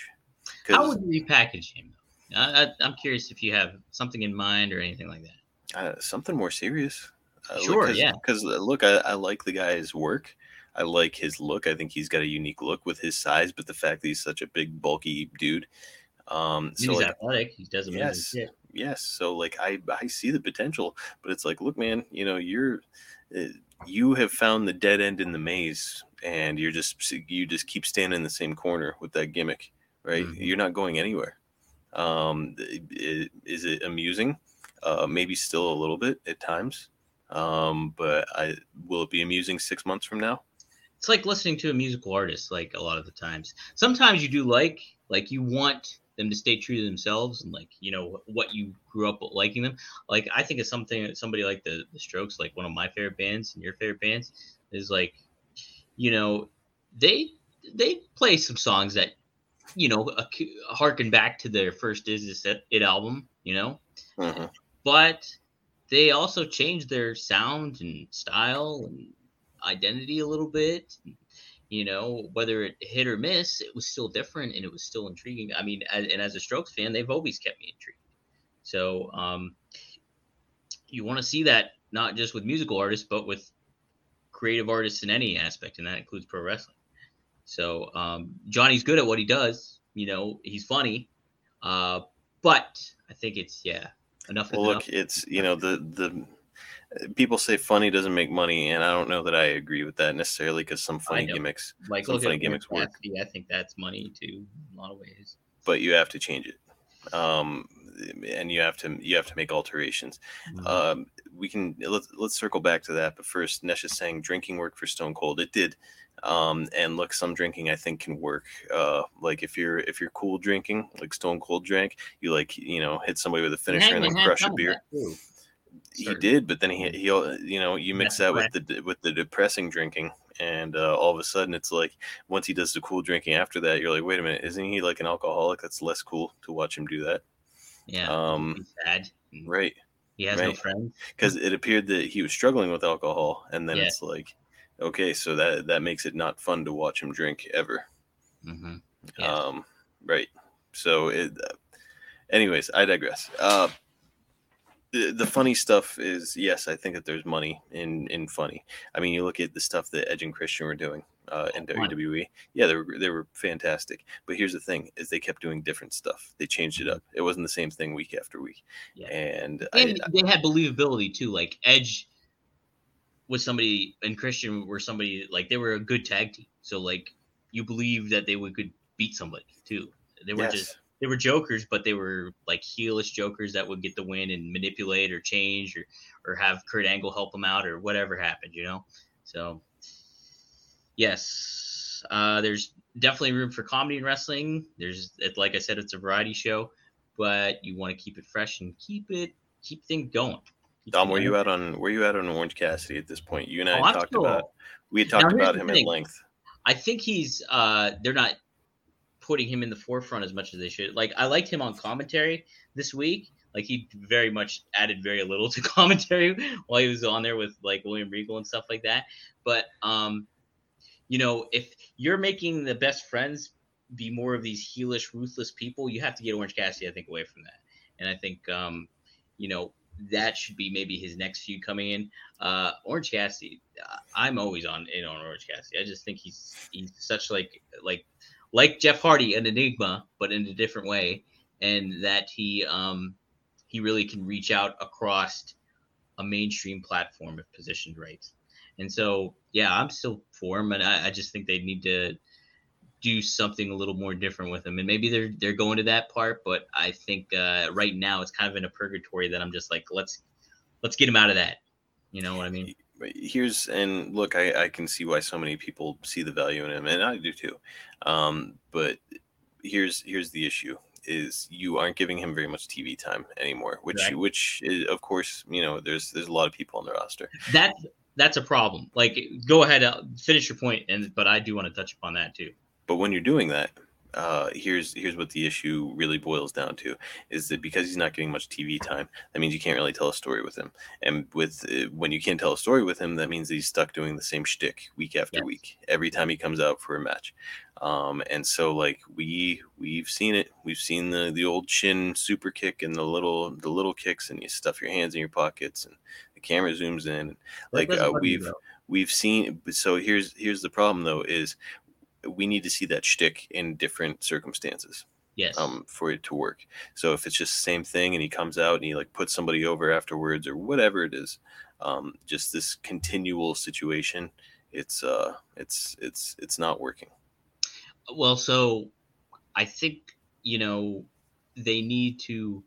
How 'Cause, would you repackage him? I, I, I'm curious if you have something in mind or anything like that. uh, something more serious. Uh, Sure, cause, yeah. Because look, I, I like the guy's work. I like his look. I think he's got a unique look with his size, but the fact that he's such a big, bulky dude. Um, so he's like, athletic. He does amazing Yes. shit. yes, so like I I see the potential, but it's like, look, man, you know, you're uh, you have found the dead end in the maze, and you're just you just keep standing in the same corner with that gimmick, right? Mhm. You're not going anywhere. Um, is it amusing? Uh, maybe still a little bit at times. Um, but I will it be amusing six months from now? It's like listening to a musical artist. Like a lot of the times, sometimes you do like like you want them to stay true to themselves and like you know what you grew up liking them. Like I think of something somebody like the the Strokes, like one of my favorite bands and your favorite bands, is like you know they they play some songs that you know ac- harken back to their first Is This It album, you know, Mhm. but they also changed their sound and style and identity a little bit. You know, whether it hit or miss, it was still different and it was still intriguing. I mean, a- and as a Strokes fan, they've always kept me intrigued. So um, you want to see that not just with musical artists, but with creative artists in any aspect, and that includes pro wrestling. So um, Johnny's good at what he does. You know, he's funny, uh, but I think it's yeah enough. Well, enough. look, it's you know the the people say funny doesn't make money, and I don't know that I agree with that necessarily because some funny gimmicks, like some funny gimmicks work. Cassidy, I think that's money too, in a lot of ways. but you have to change it, um, and you have to you have to make alterations. Um, we can let's let's circle back to that, but first, Nesh is saying drinking worked for Stone Cold. It did, um, and look, some drinking I think can work. Uh, like if you're if you're cool drinking, like Stone Cold drank, you like you know hit somebody with a finisher and then crush a beer. he did, but then he he'll you know you mix That's that with the with the depressing drinking, and uh, all of a sudden it's like once he does the cool drinking after that, you're like, wait a minute, isn't he like an alcoholic? That's less cool to watch him do that. Yeah. Um, sad. right, He has no friends. because it appeared that he was struggling with alcohol, and then Yeah. it's like, okay, so that that makes it not fun to watch him drink ever. hmm Yeah. Um, right. So it. Uh, anyways, I digress. Uh, the, the funny stuff is yes, I think that there's money in in funny. I mean, you look at the stuff that Edge and Christian were doing uh, in Oh. WWE. Yeah, they were they were fantastic. But here's the thing: is they kept doing different stuff. They changed it up. It wasn't the same thing week after week. Yeah. And, and I, they had believability too. Like Edge was somebody, and Christian were somebody like they were a good tag team. So like you believe that they would could beat somebody too. They were yes, just they were jokers, but they were like heelish jokers that would get the win and manipulate or change or or have Kurt Angle help them out or whatever happened, you know. So yes, uh, there's definitely room for comedy in wrestling. There's it, like I said, it's a variety show, but you want to keep it fresh and keep it keep things going. Dom, where you at on where you at on Orange Cassidy at this point? You and I Oh, talked still- about we had talked here's about him at length. I think he's uh they're not putting him in the forefront as much as they should. Like I liked him on commentary this week. Like he very much added very little to commentary while he was on there with like William Regal and stuff like that. But um, you know, if you're making the best friends be more of these heelish, ruthless people, you have to get Orange Cassidy, I think, away from that. And I think um, you know, that should be maybe his next feud coming in. Uh, Orange Cassidy, uh, I'm always on in on Orange Cassidy. I just think he's he's such like like like Jeff Hardy, an enigma, but in a different way, and that he um he really can reach out across a mainstream platform if positioned right. And so yeah, I'm still for him, and I, I just think they need to do something a little more different with him. And maybe they're they're going to that part, but I think uh, right now it's kind of in a purgatory that I'm just like let's let's get him out of that. You know what I mean? Here's and look, I, I can see why so many people see the value in him, and I do too. Um, but here's here's the issue: is you aren't giving him very much TV time anymore, which Correct. which is, of course you know there's there's a lot of people on the roster. That that's a problem. Like, go ahead, uh, finish your point, and but I do want to touch upon that too. But when you're doing that, uh, here's here's what the issue really boils down to: is that because he's not getting much TV time, that means you can't really tell a story with him. And with uh, when you can't tell a story with him, that means that he's stuck doing the same shtick week after Yes. week, every time he comes out for a match. Um, and so like we we've seen it, we've seen the the old chin super kick and the little the little kicks, and you stuff your hands in your pockets, and the camera zooms in. Like uh, we've we've seen so here's here's the problem though is we need to see that shtick in different circumstances yes, um for it to work so if it's just the same thing and he comes out and he like puts somebody over afterwards or whatever it is um just this continual situation it's uh it's it's it's not working well, so I think you know they need to.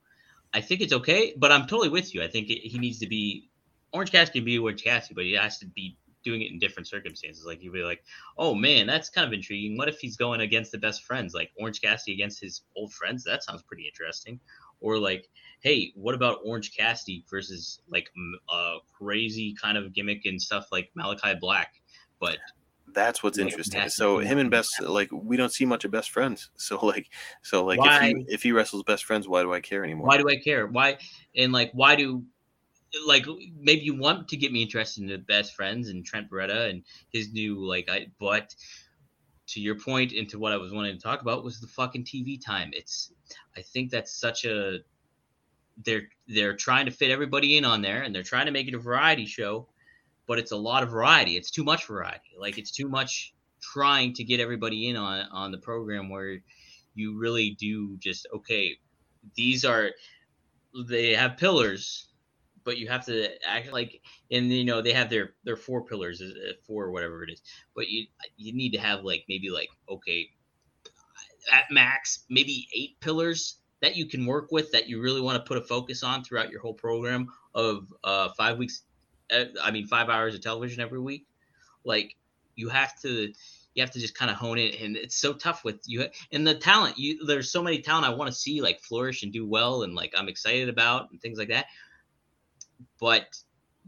I think it's okay, but I'm totally with you. I think it, he needs to be Orange Cassidy can be Orange Cassidy, but he has to be doing it in different circumstances. Like you'd be like, oh man, that's kind of intriguing. What if he's going against the best friends, like Orange Cassidy against his old friends? That sounds pretty interesting. Or like, hey, what about Orange Cassidy versus like a crazy kind of gimmick and stuff like Malakai Black? But that's what's interesting so him and best like we don't see much of best friends so like so like if he if he wrestles best friends why do i care anymore why do I care? Why and like why do like maybe you want to get me interested in the best friends and Trent Beretta and his new like I but to your point into what I was wanting to talk about was the fucking TV time. It's I think that's such a they're they're trying to fit everybody in on there and they're trying to make it a variety show, but it's a lot of variety. It's too much variety. Like it's too much trying to get everybody in on on the program where you really do just okay these are they have pillars but you have to act like and you know they have their their four pillars uh, four whatever it is but you you need to have like maybe like okay at max maybe eight pillars that you can work with that you really want to put a focus on throughout your whole program of uh five weeks uh, i mean five hours of television every week. Like you have to you have to just kind of hone it and it's so tough with you and the talent you there's so many talent i want to see like flourish and do well and like i'm excited about and things like that but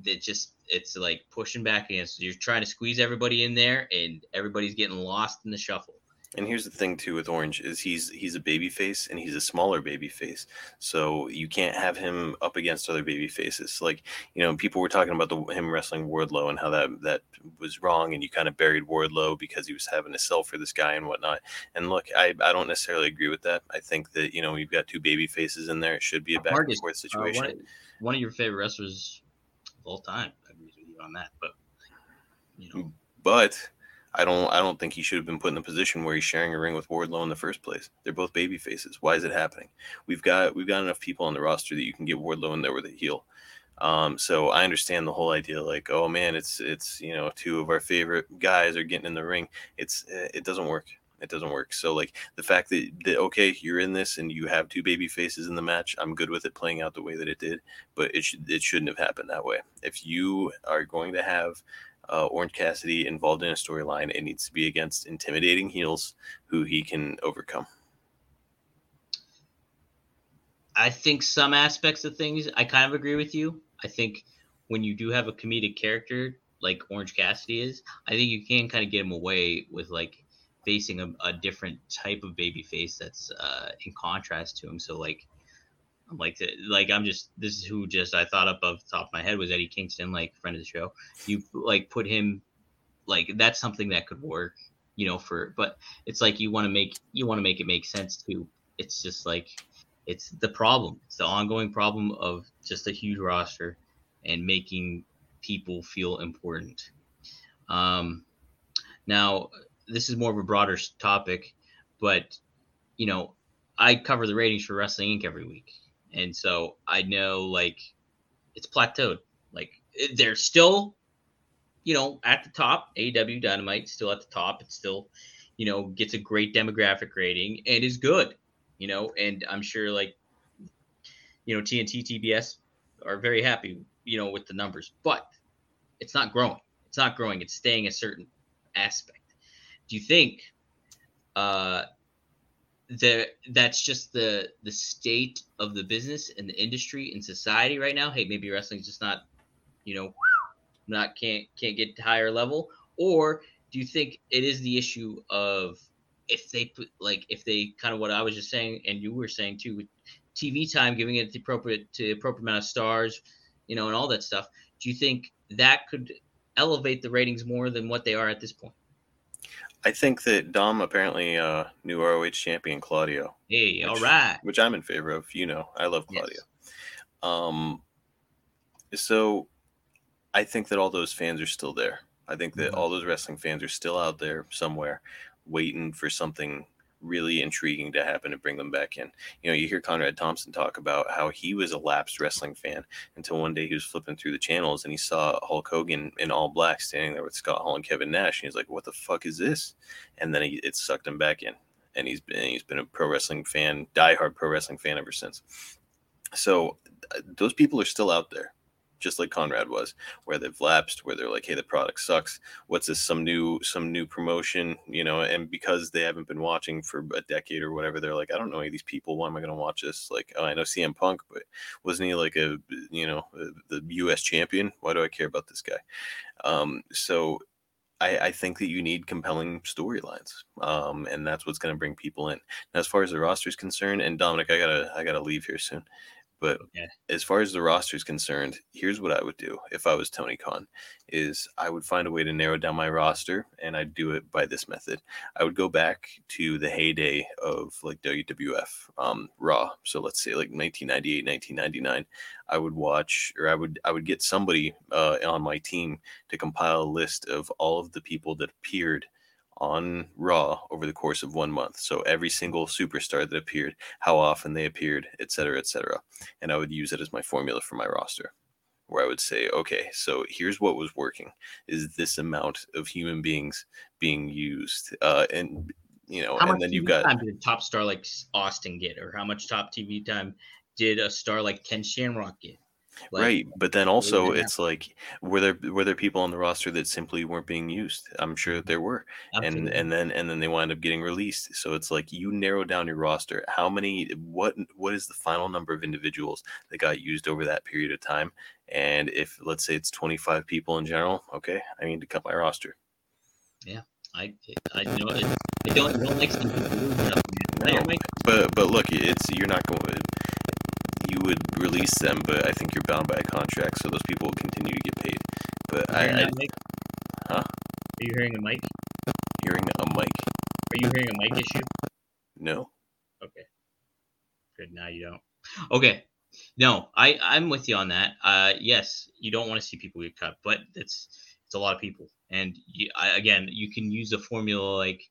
that just it's like pushing back against. You're trying to squeeze everybody in there, and everybody's getting lost in the shuffle. And here's the thing too with Orange is he's he's a baby face and he's a smaller baby face. So you can't have him up against other baby faces. Like, you know, people were talking about the him wrestling Wardlow and how that that was wrong and you kind of buried Wardlow because he was having to sell for this guy and whatnot. And look, I, I don't necessarily agree with that. I think that, you know, you've got two baby faces in there. It should be a back and forth Uh, situation. one, of, one of your favorite wrestlers of all time. I agree with you on that, but you know, but I don't I don't think he should have been put in a position where he's sharing a ring with Wardlow in the first place. They're both baby faces. Why is it happening? We've got we've got enough people on the roster that you can get Wardlow in there with a heel. Um, so I understand the whole idea, like, oh man, it's it's you know two of our favorite guys are getting in the ring. It's eh, it doesn't work. It doesn't work. So like the fact that, that okay, you're in this and you have two baby faces in the match, I'm good with it playing out the way that it did. But it should it shouldn't have happened that way. If you are going to have uh, Orange Cassidy involved in a storyline, it needs to be against intimidating heels who he can overcome. I think some aspects of things I kind of agree with you. I think when you do have a comedic character like Orange Cassidy is, I think you can kind of get him away with like facing a, a different type of baby face that's uh, in contrast to him. So like, I'm like like I'm just this is who just I thought up the top of my head was Eddie Kingston, like friend of the show. You like put him like that's something that could work, you know, for but it's like you want to make you want to make it make sense too. It's just like it's the problem. It's the ongoing problem of just a huge roster and making people feel important. Um, now, this is more of a broader topic, but you know, I cover the ratings for Wrestling Inc. every week, and so I know like it's plateaued. Like they're still, you know, at the top. AEW Dynamite still at the top. It's still, you know, gets a great demographic rating and is good you know, and I'm sure like, you know, TNT, TBS are very happy, you know, with the numbers, but it's not growing. It's not growing. It's staying a certain aspect. Do you think uh, that that's just the the state of the business and the industry and society right now? Hey, maybe wrestling's just not, you know, not can't can't get to higher level, or do you think it is the issue of if they put like if they kind of what I was just saying and you were saying too with TV time, giving it the appropriate to appropriate amount of stars, you know, and all that stuff. Do you think that could elevate the ratings more than what they are at this point? I think that Dom apparently uh, new ROH champion Claudio, Hey, all Which- right. which I'm in favor of. You know, I love Yes. Claudio. Um, so I think that all those fans are still there. I think that Mhm. all those wrestling fans are still out there somewhere waiting for something really intriguing to happen to bring them back in. You know, you hear Conrad Thompson talk about how he was a lapsed wrestling fan until one day he was flipping through the channels and he saw Hulk Hogan in all black standing there with Scott Hall and Kevin Nash. And he's like, what the fuck is this? And then he, it sucked him back in. And he's been he's been a pro wrestling fan, diehard pro wrestling fan ever since. So uh, those people are still out there, just like Conrad was, where they've lapsed, where they're like, "Hey, the product sucks. What's this? Some new, some new promotion, you know?" And because they haven't been watching for a decade or whatever, they're like, "I don't know any of these people. Why am I going to watch this?" Like, oh, I know CM Punk, but wasn't he like a, you know, uh, the U.S. champion? Why do I care about this guy? Um, so I, I think that you need compelling storylines, um, and that's what's going to bring people in. As far as the roster is concerned, and Dominic, I gotta I gotta leave here soon, but Okay. as far as the roster is concerned, here's what I would do if I was Tony Khan: is I would find a way to narrow down my roster, and I'd do it by this method. I would go back to the heyday of like WWF, um, Raw. So let's say like 1998, 1999. I would watch, or I would I would get somebody uh, on my team to compile a list of all of the people that appeared on Raw over the course of one month. So every single superstar that appeared, how often they appeared, et cetera, et cetera. And I would use it as my formula for my roster, where I would say, okay, so here's what was working: is this amount of human beings being used, uh, and you know, How and then you've got time did a top star like Austin get, or how much top TV time did a star like Ken Shamrock get? Like, right, but then also it's like were there were there people on the roster that simply weren't being used? I'm sure there were, and absolutely. and then and then they wind up getting released. So it's like you narrow down your roster. How many? What what is the final number of individuals that got used over that period of time? And if let's say it's 25 people in general, okay, I need to cut my roster. Yeah, I, I know, it, I don't, I don't like seeing people lose stuff, man. No. But but look, it's you're not going. You would release them, but I think you're bound by a contract, so those people will continue to get paid. But I, I Huh? Are you hearing a mic? hearing a mic. Are you hearing a mic issue? No, Okay. Good. Now you don't. Okay. No, I I'm with you on that. Uh, yes, you don't want to see people get cut, but it's it's a lot of people, and you, I, again, you can use a formula like,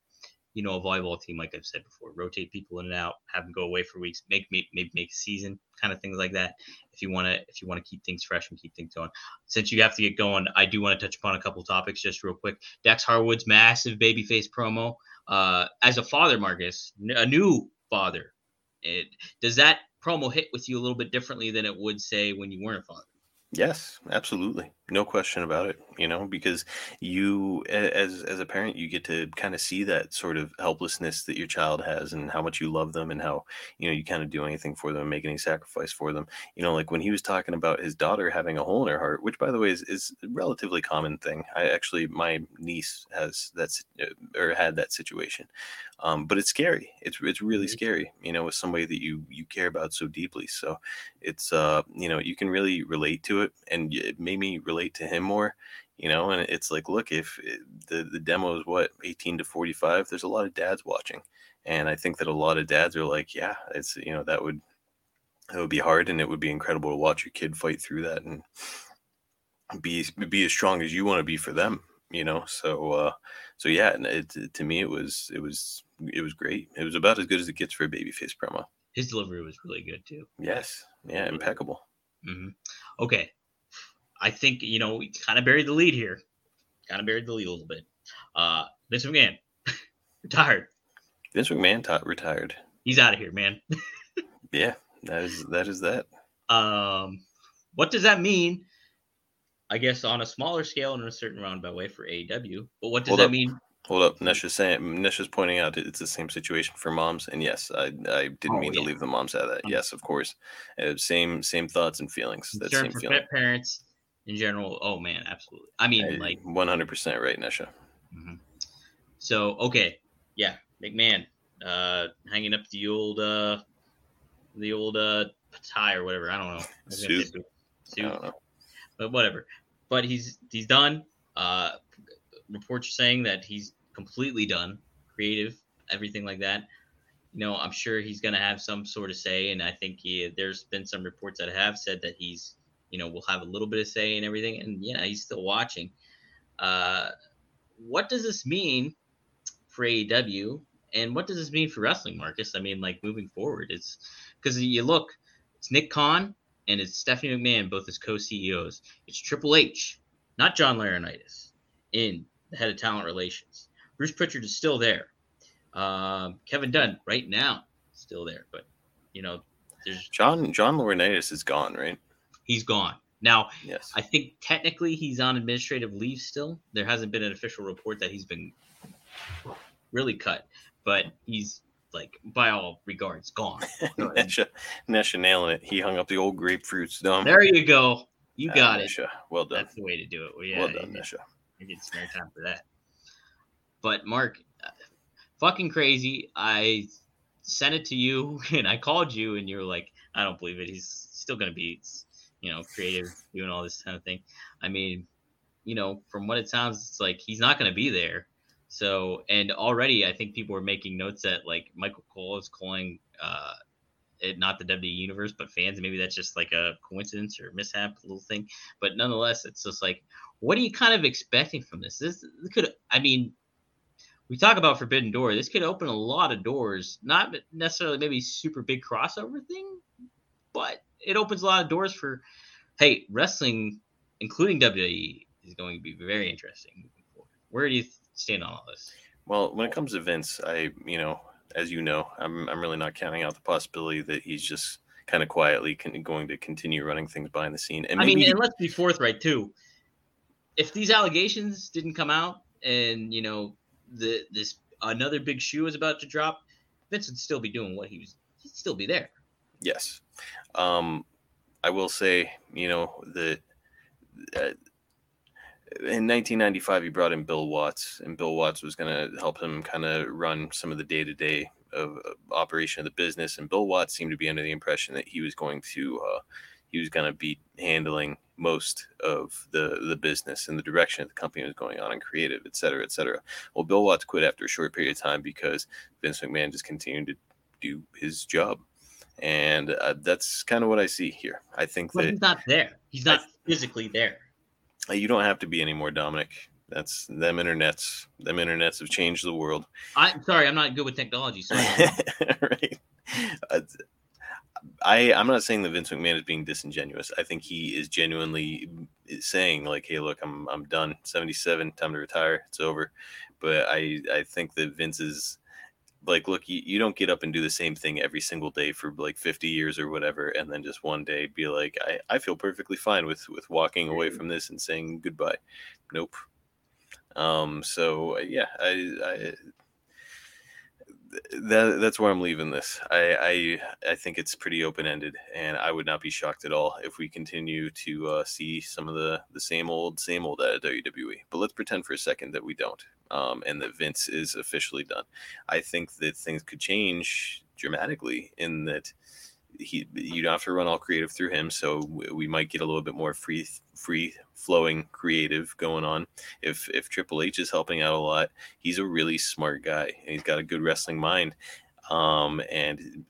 you know, a volleyball team, like I've said before, rotate people in and out, have them go away for weeks, make maybe make a season, kind of things like that. If you want to, if you want to keep things fresh and keep things going. Since you have to get going, I do want to touch upon a couple topics just real quick. Dax Harwood's massive babyface promo. Uh, as a father, Marcus, a new father, it does that promo hit with you a little bit differently than it would say when you weren't a father? Yes, absolutely. No question about it, you know, because you as as a parent you get to kind of see that sort of helplessness that your child has and how much you love them and how, you know, you kind of do anything for them make any sacrifice for them. You know, like when he was talking about his daughter having a hole in her heart, which by the way is is a relatively common thing. I actually my niece has that's or had that situation. Um, but it's scary. It's it's really Mhm. scary, you know, with somebody that you you care about so deeply. So it's uh you know you can really relate to it and it made me relate to him more you know and it's like look if the the demo is what 18 to 45 there's a lot of dads watching. And i think that a lot of dads are like yeah it's you know that would that would be hard and it would be incredible to watch your kid fight through that and be be as strong as you want to be for them you know? So uh so yeah and it to me it was it was it was great. It was about as good as it gets for a babyface promo. His delivery was really good too. yes. Yeah impeccable. Hmm Okay, I think you know we kind of buried the lead here. Kind of buried the lead a little bit. Uh, Vince McMahon retired. vince mcmahon taught retired He's out of here, man. Yeah, that is that is that. Um, what does that mean? I guess on a smaller scale in a certain roundabout way for AEW. But what does Hold that up. mean? Hold up, Nesha's saying Nesha's pointing out it's the same situation for moms, and yes, I I didn't Oh, mean yeah. to leave the moms out of that. Um, Yes, of course, uh, same same thoughts and feelings. That same for feeling. parents in general. Oh man, absolutely. I mean, like one hundred percent right, Nesha. Mhm. So okay, yeah, McMahon, uh, hanging up the old, uh, the old uh tie or whatever. I don't know. I say Suit. I Suit, don't know. but whatever. But he's he's done. Uh, reports are saying that he's completely done, creative, everything like that. You know, I'm sure he's gonna have some sort of say, and I think he, there's been some reports that have said that he's, you know, will have a little bit of say and everything. And yeah, he's still watching. Uh, what does this mean for AEW, and what does this mean for wrestling, Marcus? I mean, like moving forward, it's because you look, it's Nick Khan and it's Stephanie McMahon, both as co-CEOs. It's Triple H, not John Laurinaitis, in the head of talent relations. Bruce Pritchard is still there. Um, Kevin Dunn, right now, still there, but you know, there's John John Laurinaitis is gone, right? He's gone now. Yes. I think technically he's on administrative leave still. There hasn't been an official report that he's been really cut, but he's like by all regards gone. Nesha Nesha nailing it. He hung up the old grapefruit stump. there you go. You Ah, got it. Nesha. Well done. That's the way to do it. Well, yeah, well done, yeah. Nesha. I get spare time for that. But Mark, uh, fucking crazy. I sent it to you and I called you and you were like, I don't believe it. He's still gonna be, you know, creative, doing all this kind of thing. I mean, you know, from what it sounds, it's like he's not gonna be there. So, and already I think people are making notes that like Michael Cole is calling uh it not the WWE universe, but fans. Maybe that's just like a coincidence or mishap, little thing. But nonetheless, it's just like what are you kind of expecting from this? This could, I mean, we talk about Forbidden Door. This could open a lot of doors, not necessarily maybe super big crossover thing, but it opens a lot of doors for, hey, wrestling, including WWE, is going to be very interesting moving forward. Where do you stand on all this? Well, when it comes to Vince, I you know, as you know, I'm I'm really not counting out the possibility that he's just kind of quietly con- going to continue running things behind the scene. And I mean, and let's be forthright too. If these allegations didn't come out, and you know, the this another big shoe is about to drop, Vince would still be doing what he was. He'd still be there. Yes. Um, I will say, you know, that uh, in 1995 he brought in Bill Watts, and Bill Watts was going to help him kind of run some of the day-to-day of of operation of the business. And Bill Watts seemed to be under the impression that he was going to uh, he was going to be handling most of the the business and the direction that the company was going on and creative, et cetera, et cetera. Well, Bill Watts quit after a short period of time because Vince McMahon just continued to do his job. And uh, that's kind of what I see here. I think But that he's not there. He's not physically there. uh, you don't have to be anymore, Dominic. That's them internets. Them internets have changed the world. I'm sorry, I'm not good with technology. So right. Uh, I I'm not saying that Vince McMahon is being disingenuous. I think he is genuinely saying like, "Hey, look, I'm I'm done. 77, time to retire. It's over." But I I think that Vince is like, look, you, you don't get up and do the same thing every single day for like 50 years or whatever, and then just one day be like, I, I feel perfectly fine with with walking away from this and saying goodbye. Nope. Um. So yeah, I I that that's where I'm leaving this. I I, I think it's pretty open ended, and I would not be shocked at all if we continue to uh, see some of the the same old same old at WWE. But let's pretend for a second that we don't, um, and that Vince is officially done. I think that things could change dramatically in that he you don't have to run all creative through him so we might get a little bit more free free flowing creative going on. If if triple h is helping out a lot he's a really smart guy and he's got a good wrestling mind um and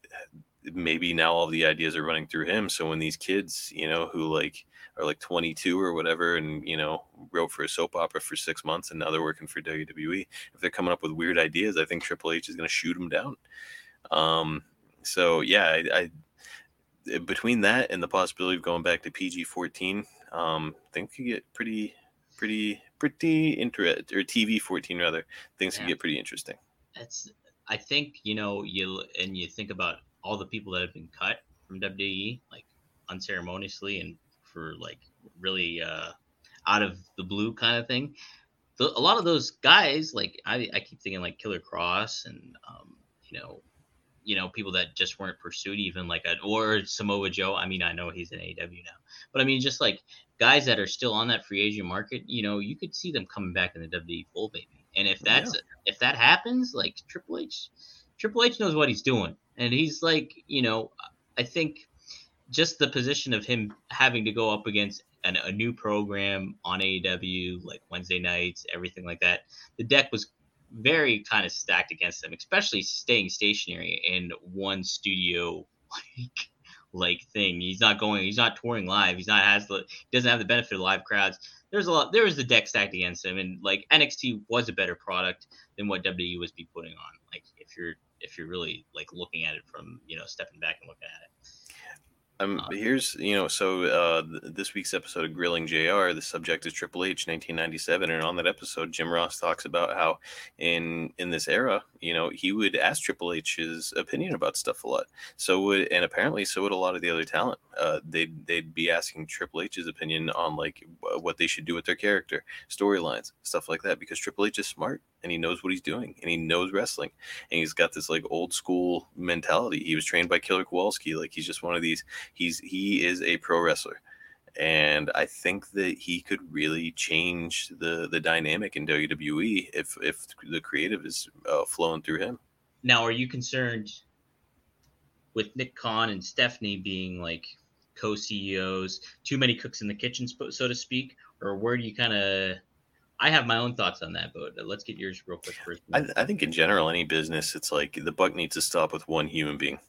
maybe now all the ideas are running through him. So when these kids you know who like are like 22 or whatever and you know wrote for a soap opera for six months and now they're working for wwe if they're coming up with weird ideas i think triple h is going to shoot them down. Um so yeah I, I between that and the possibility of going back to PG fourteen, um, things could get pretty, pretty, pretty interesting. Or TV fourteen rather, things could get pretty interesting. that's I think you know you and you think about all the people that have been cut from WWE like unceremoniously and for like really uh out of the blue kind of thing. The, a lot of those guys like I, I keep thinking like Killer Kross and um you know you know people that just weren't pursued even like a, or Samoa Joe. I mean I know he's in AEW now, but I mean just like guys that are still on that free agent market, you know, you could see them coming back in the WWE fold baby. And if oh, Yeah. that's if that happens, like Triple H, Triple H knows what he's doing, and he's like, you know, I think just the position of him having to go up against an, a new program on AEW, like Wednesday nights, everything like that. The deck was very kind of stacked against them, especially staying stationary in one studio like like thing. He's not going, he's not touring live. He's not has the he doesn't have the benefit of live crowds. There's a lot there was the deck stacked against him, and like NXT was a better product than what WWE was be putting on. Like if you're if you're really like looking at it from you know stepping back and looking at it. Um, Uh, here's you know, so uh, this week's episode of Grilling JR The subject is Triple H, 1997, and on that episode, Jim Ross talks about how in in this era, you know, he would ask Triple H's opinion about stuff a lot. So would and apparently so would a lot of the other talent. Uh, they'd they'd be asking Triple H's opinion on like what they should do with their character, storylines, stuff like that, because Triple H is smart and he knows what he's doing and he knows wrestling and he's got this like old school mentality. He was trained by Killer Kowalski, like he's just one of these he's he is a pro wrestler and i think that he could really change the the dynamic in wwe if if the creative is uh, flowing through him Now, are you concerned with Nick Khan and Stephanie being like co-CEOs, too many cooks in the kitchen, so to speak, or where do you kind of? I have my own thoughts on that, but uh, let's get yours real quick first. I, I think in general any business it's like the buck needs to stop with one human being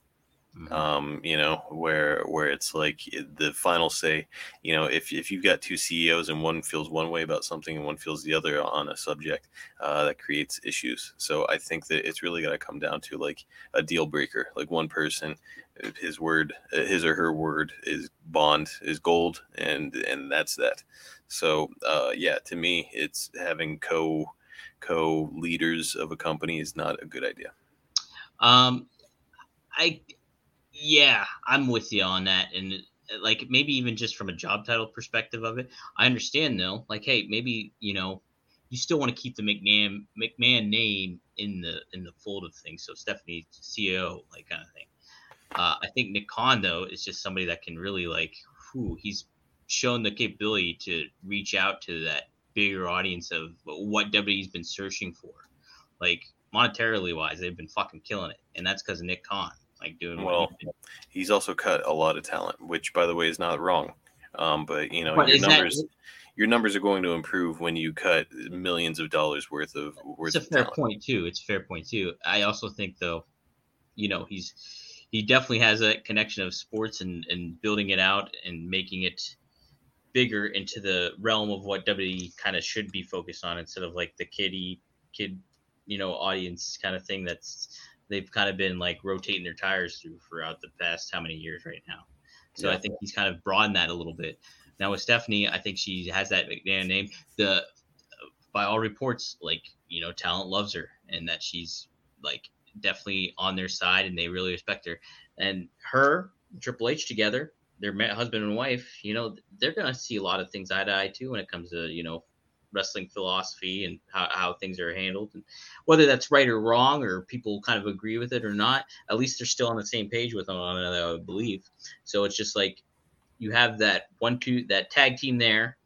Mhm. um, you know, where where it's like the final say, you know, if if you've got two CEOs and one feels one way about something and one feels the other on a subject, uh, that creates issues. So I think that it's really got to come down to like a deal breaker, like one person, uh, his word, uh, his or her word is bond, is gold, and and that's that. So uh, yeah, to me, it's having co co leaders of a company is not a good idea. Um, I Yeah, I'm with you on that. And uh, like maybe even just from a job title perspective of it, I understand though. Like, hey, maybe you know, you still want to keep the McMahon McMahon name in the in the fold of things. So Stephanie CEO, like kind of thing. Uh, I think Nick Khan though is just somebody that can really like, whew, he's shown the capability to reach out to that bigger audience of what WWE's been searching for. Like monetarily wise, they've been fucking killing it, and that's because Nick Khan, like doing what Well, he. He's also cut a lot of talent, which, by the way, is not wrong. Um, but you know, But your is that- numbers, your numbers are going to improve when you cut millions of dollars worth of worth It's a of fair talent. point too. It's a fair point too. I also think though, you know, he's he definitely has a connection of sports and and building it out and making it bigger into the realm of what WWE kind of should be focused on instead of like the kiddie kid, you know, audience kind of thing that's they've kind of been like rotating their tires through throughout the past how many years right now. So I think he's kind of broadened that a little bit. Now with Stephanie, I think she has that McMahon name. The by all reports, like you know, talent loves her, and that she's like definitely on their side, and they really respect her. And her, Triple H together, their husband and wife, you know, they're gonna see a lot of things eye to eye too when it comes to you know wrestling philosophy and how, how things are handled. And whether that's right or wrong or people kind of agree with it or not at least they're still on the same page with one another i believe. So it's just like you have that one two that tag team there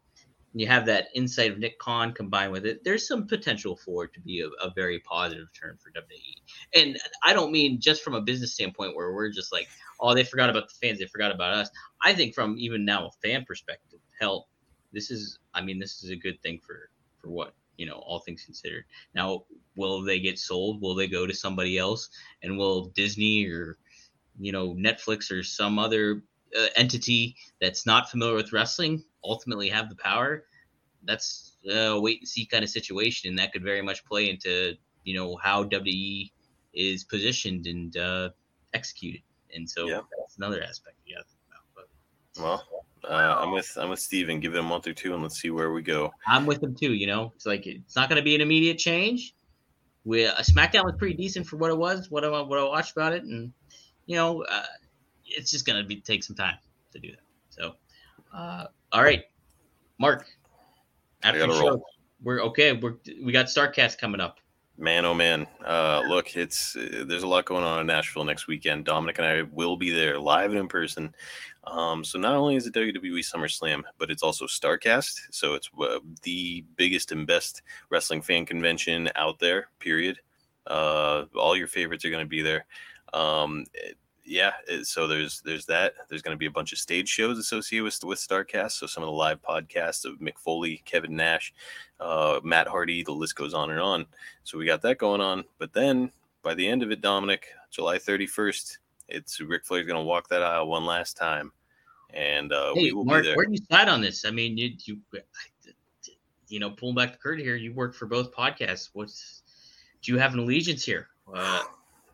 and you have that insight of Nick Khan combined with it, there's some potential for it to be a, a very positive turn for WWE. And I don't mean just from a business standpoint where we're just like, oh, they forgot about the fans, they forgot about us. I think from even now a fan perspective, hell, this is, I mean, this is a good thing for for what you know, all things considered. Now, will they get sold? Will they go to somebody else? And will Disney or you know Netflix or some other uh, entity that's not familiar with wrestling ultimately have the power, that's a wait and see kind of situation, and that could very much play into you know how WWE is positioned and uh, executed, and so Yeah. that's another aspect you have to think about. But Well, uh, I'm with I'm with Steven. Give it a month or two, and let's see where we go. I'm with them too. You know, it's like it's not going to be an immediate change. We uh, SmackDown was pretty decent for what it was, what I what I watched about it, and you know, uh, it's just going to be take some time to do that. So, uh, all right, Mark. After the roll. show, we're okay. We're we got Starcast coming up. Man, oh man! Uh, look, it's uh, there's a lot going on in Nashville next weekend. Dominic and I will be there live and in person. Um, so not only is it WWE SummerSlam, but it's also Starcast. So it's uh, the biggest and best wrestling fan convention out there. Period. Uh, all your favorites are going to be there. Um, yeah, it- so there's there's that. There's going to be a bunch of stage shows associated with with Starcast. So some of the live podcasts of Mick Foley, Kevin Nash, uh, Matt Hardy. The list goes on and on. So we got that going on. But then by the end of it, Dominic, July 31st, it's Ric Flair's going to walk that aisle one last time. And uh, Hey, we will Mark, be there. where do you side on this? I mean, you you you know, pulling back the curtain here, you work for both podcasts. What's do you have an allegiance here? Uh,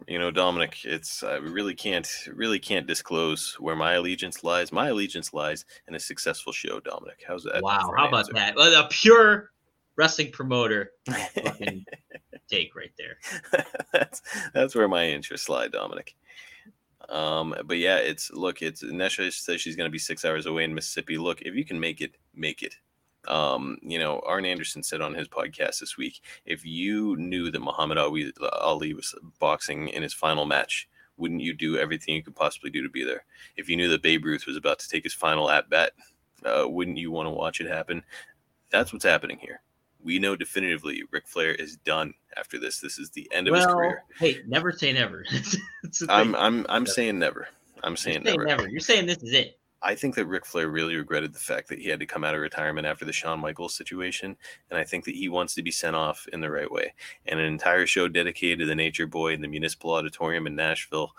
You know, Dominic, it's I really can't really can't disclose where my allegiance lies. My allegiance lies in a successful show, Dominic. How's that? wow, how about answer? that? Well, a pure wrestling promoter take right there. that's that's where my interests lie, Dominic. Um, but yeah, it's look, it's Nesha says she's gonna be six hours away in Mississippi. Look, if you can make it, make it. Um, you know, Arn Anderson said on his podcast this week, if you knew that Muhammad Ali, Ali was boxing in his final match, wouldn't you do everything you could possibly do to be there? If you knew that Babe Ruth was about to take his final at bat, uh, wouldn't you want to watch it happen? That's what's happening here. We know definitively Ric Flair is done after this. This is the end of his career. hey, never say never. I'm. I'm I'm saying never. I'm saying saying never. never. You're saying this is it. I think that Ric Flair really regretted the fact that he had to come out of retirement after the Shawn Michaels situation, and I think that he wants to be sent off in the right way. And an entire show dedicated to the Nature Boy in the Municipal Auditorium in Nashville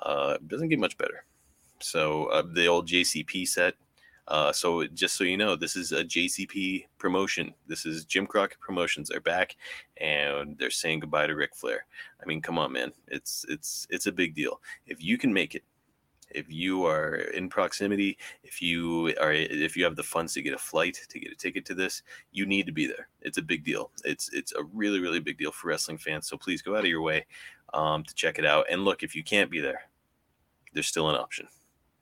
uh, doesn't get much better. So uh, the old JCP set. Uh, so just so you know, this is a JCP promotion. This is Jim Crockett Promotions. They're back, and they're saying goodbye to Ric Flair. I mean, come on, man. It's it's it's a big deal. If you can make it, if you are in proximity, if you are if you have the funds to get a flight to get a ticket to this, you need to be there. It's a big deal. It's it's a really really big deal for wrestling fans. So please go out of your way um, to check it out. And look, if you can't be there, there's still an option.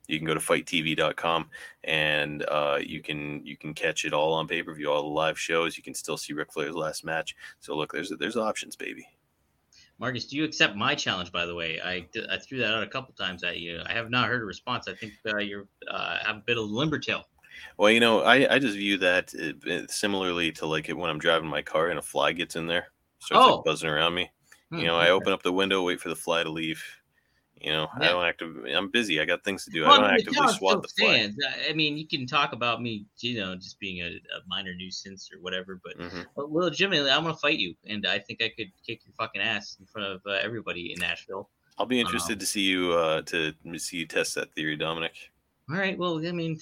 You can go to fighttv.com and uh, you can you can catch it all on pay per view, all the live shows. You can still see Ric Flair's last match. So look, there's there's options, baby. Marcus, do you accept my challenge? By the way, I, I threw that out a couple times at you. I have not heard a response. I think uh, you're uh, have a bit of limber tail. Well, you know, I, I just view that uh, uh, similarly to like when I'm driving my car and a fly gets in there, starts Oh. like buzzing around me. Hmm, You know, I open up the window, wait for the fly to leave. You know, I don't actively. I'm busy. I got things to do. Well, I don't I mean, actively swat the stands. I- I mean, you can talk about me, you know, just being a, a minor nuisance or whatever, but Mhm. Well, legitimately, I'm gonna fight you, and I think I could kick your fucking ass in front of uh, everybody in Nashville. I'll be Um, interested to see you uh, to see you test that theory, Dominic. All right. Well, I mean,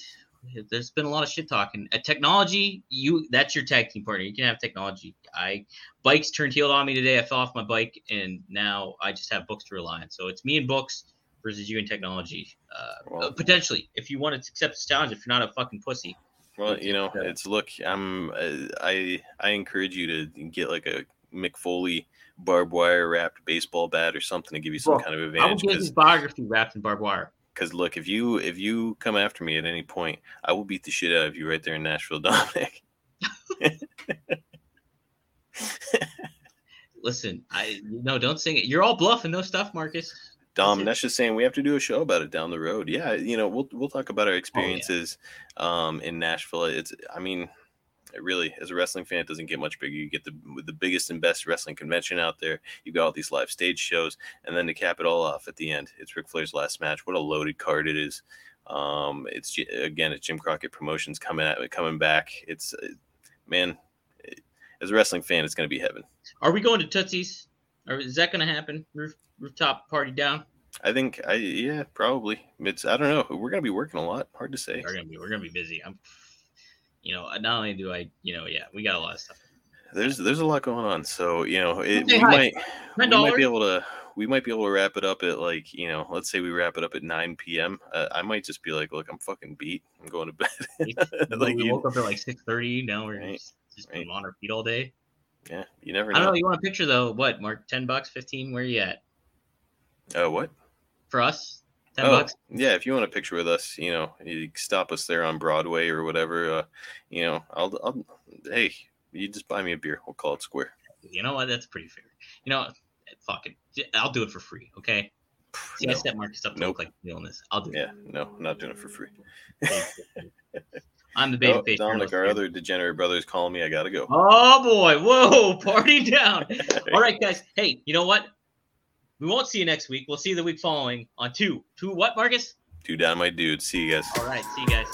there's been a lot of shit talking. Technology, you that's your tag team partner. You can have technology. I bikes turned heel on me today. I fell off my bike, and now I just have books to rely on. So it's me and books versus you and technology. Uh, Well- potentially, if you want to accept this challenge, if you're not a fucking pussy. Well, you know, it's look. I'm. Uh, I I encourage you to get like a Mick Foley barbed wire wrapped baseball bat or something to give you some Well, kind of advantage. I will get his biography wrapped in barbed wire. Because look, if you if you come after me at any point, I will beat the shit out of you right there in Nashville, Dominic. Listen, I no, don't sing it. You're all bluffing, no stuff, Marcus. Dom, it. that's just saying we have to do a show about it down the road. Yeah, you know, we'll we'll talk about our Oh, experiences um, in Nashville. It's, I mean, it really, as a wrestling fan, it doesn't get much bigger. You get the the biggest and best wrestling convention out there. You've got all these live stage shows, and then to cap it all off at the end, it's Ric Flair's last match. What a loaded card it is. Um, it's again, it's Jim Crockett Promotions coming at coming back. It's man, it- as a wrestling fan, it's going to be heaven. Are we going to Tootsie's? Or is that going to happen? Roof, rooftop party down? I think I yeah probably it's I don't know we're gonna be working a lot hard to say We're gonna be we're gonna be busy. I'm, you know, not only do I, you know, yeah, we got a lot of stuff. there's there's a lot going on so you know it, we might Ten we might be able to we might be able to wrap it up at like you know let's say we wrap it up at 9 p.m uh, I might just be like look I'm fucking beat I'm going to bed like we you, woke up at like six thirty. Now we're Right, just, just right. on our feet all day. yeah you never I don't know know. You want a picture though? What, Mark? Ten bucks, fifteen? Where you at? uh what For us, ten oh bucks. yeah if you want a picture with us you know you stop us there on Broadway or whatever uh you know I'll I'll hey you just buy me a beer we'll call it square You know what? That's pretty fair. You know, fuck it. I'll do it for free. Okay. See, I set Marcus up to Nope. look like feeling this. I'll do it. yeah no I'm not doing it for free I'm the baby Oh, face. Dominic, our other degenerate brother's calling me. I gotta go. Oh boy! Whoa! Party down. All right, guys. Hey, you know what? We won't see you next week. We'll see you the week following on two. Two what, Marcus? Two down, my dude. See you guys. All right. See you guys.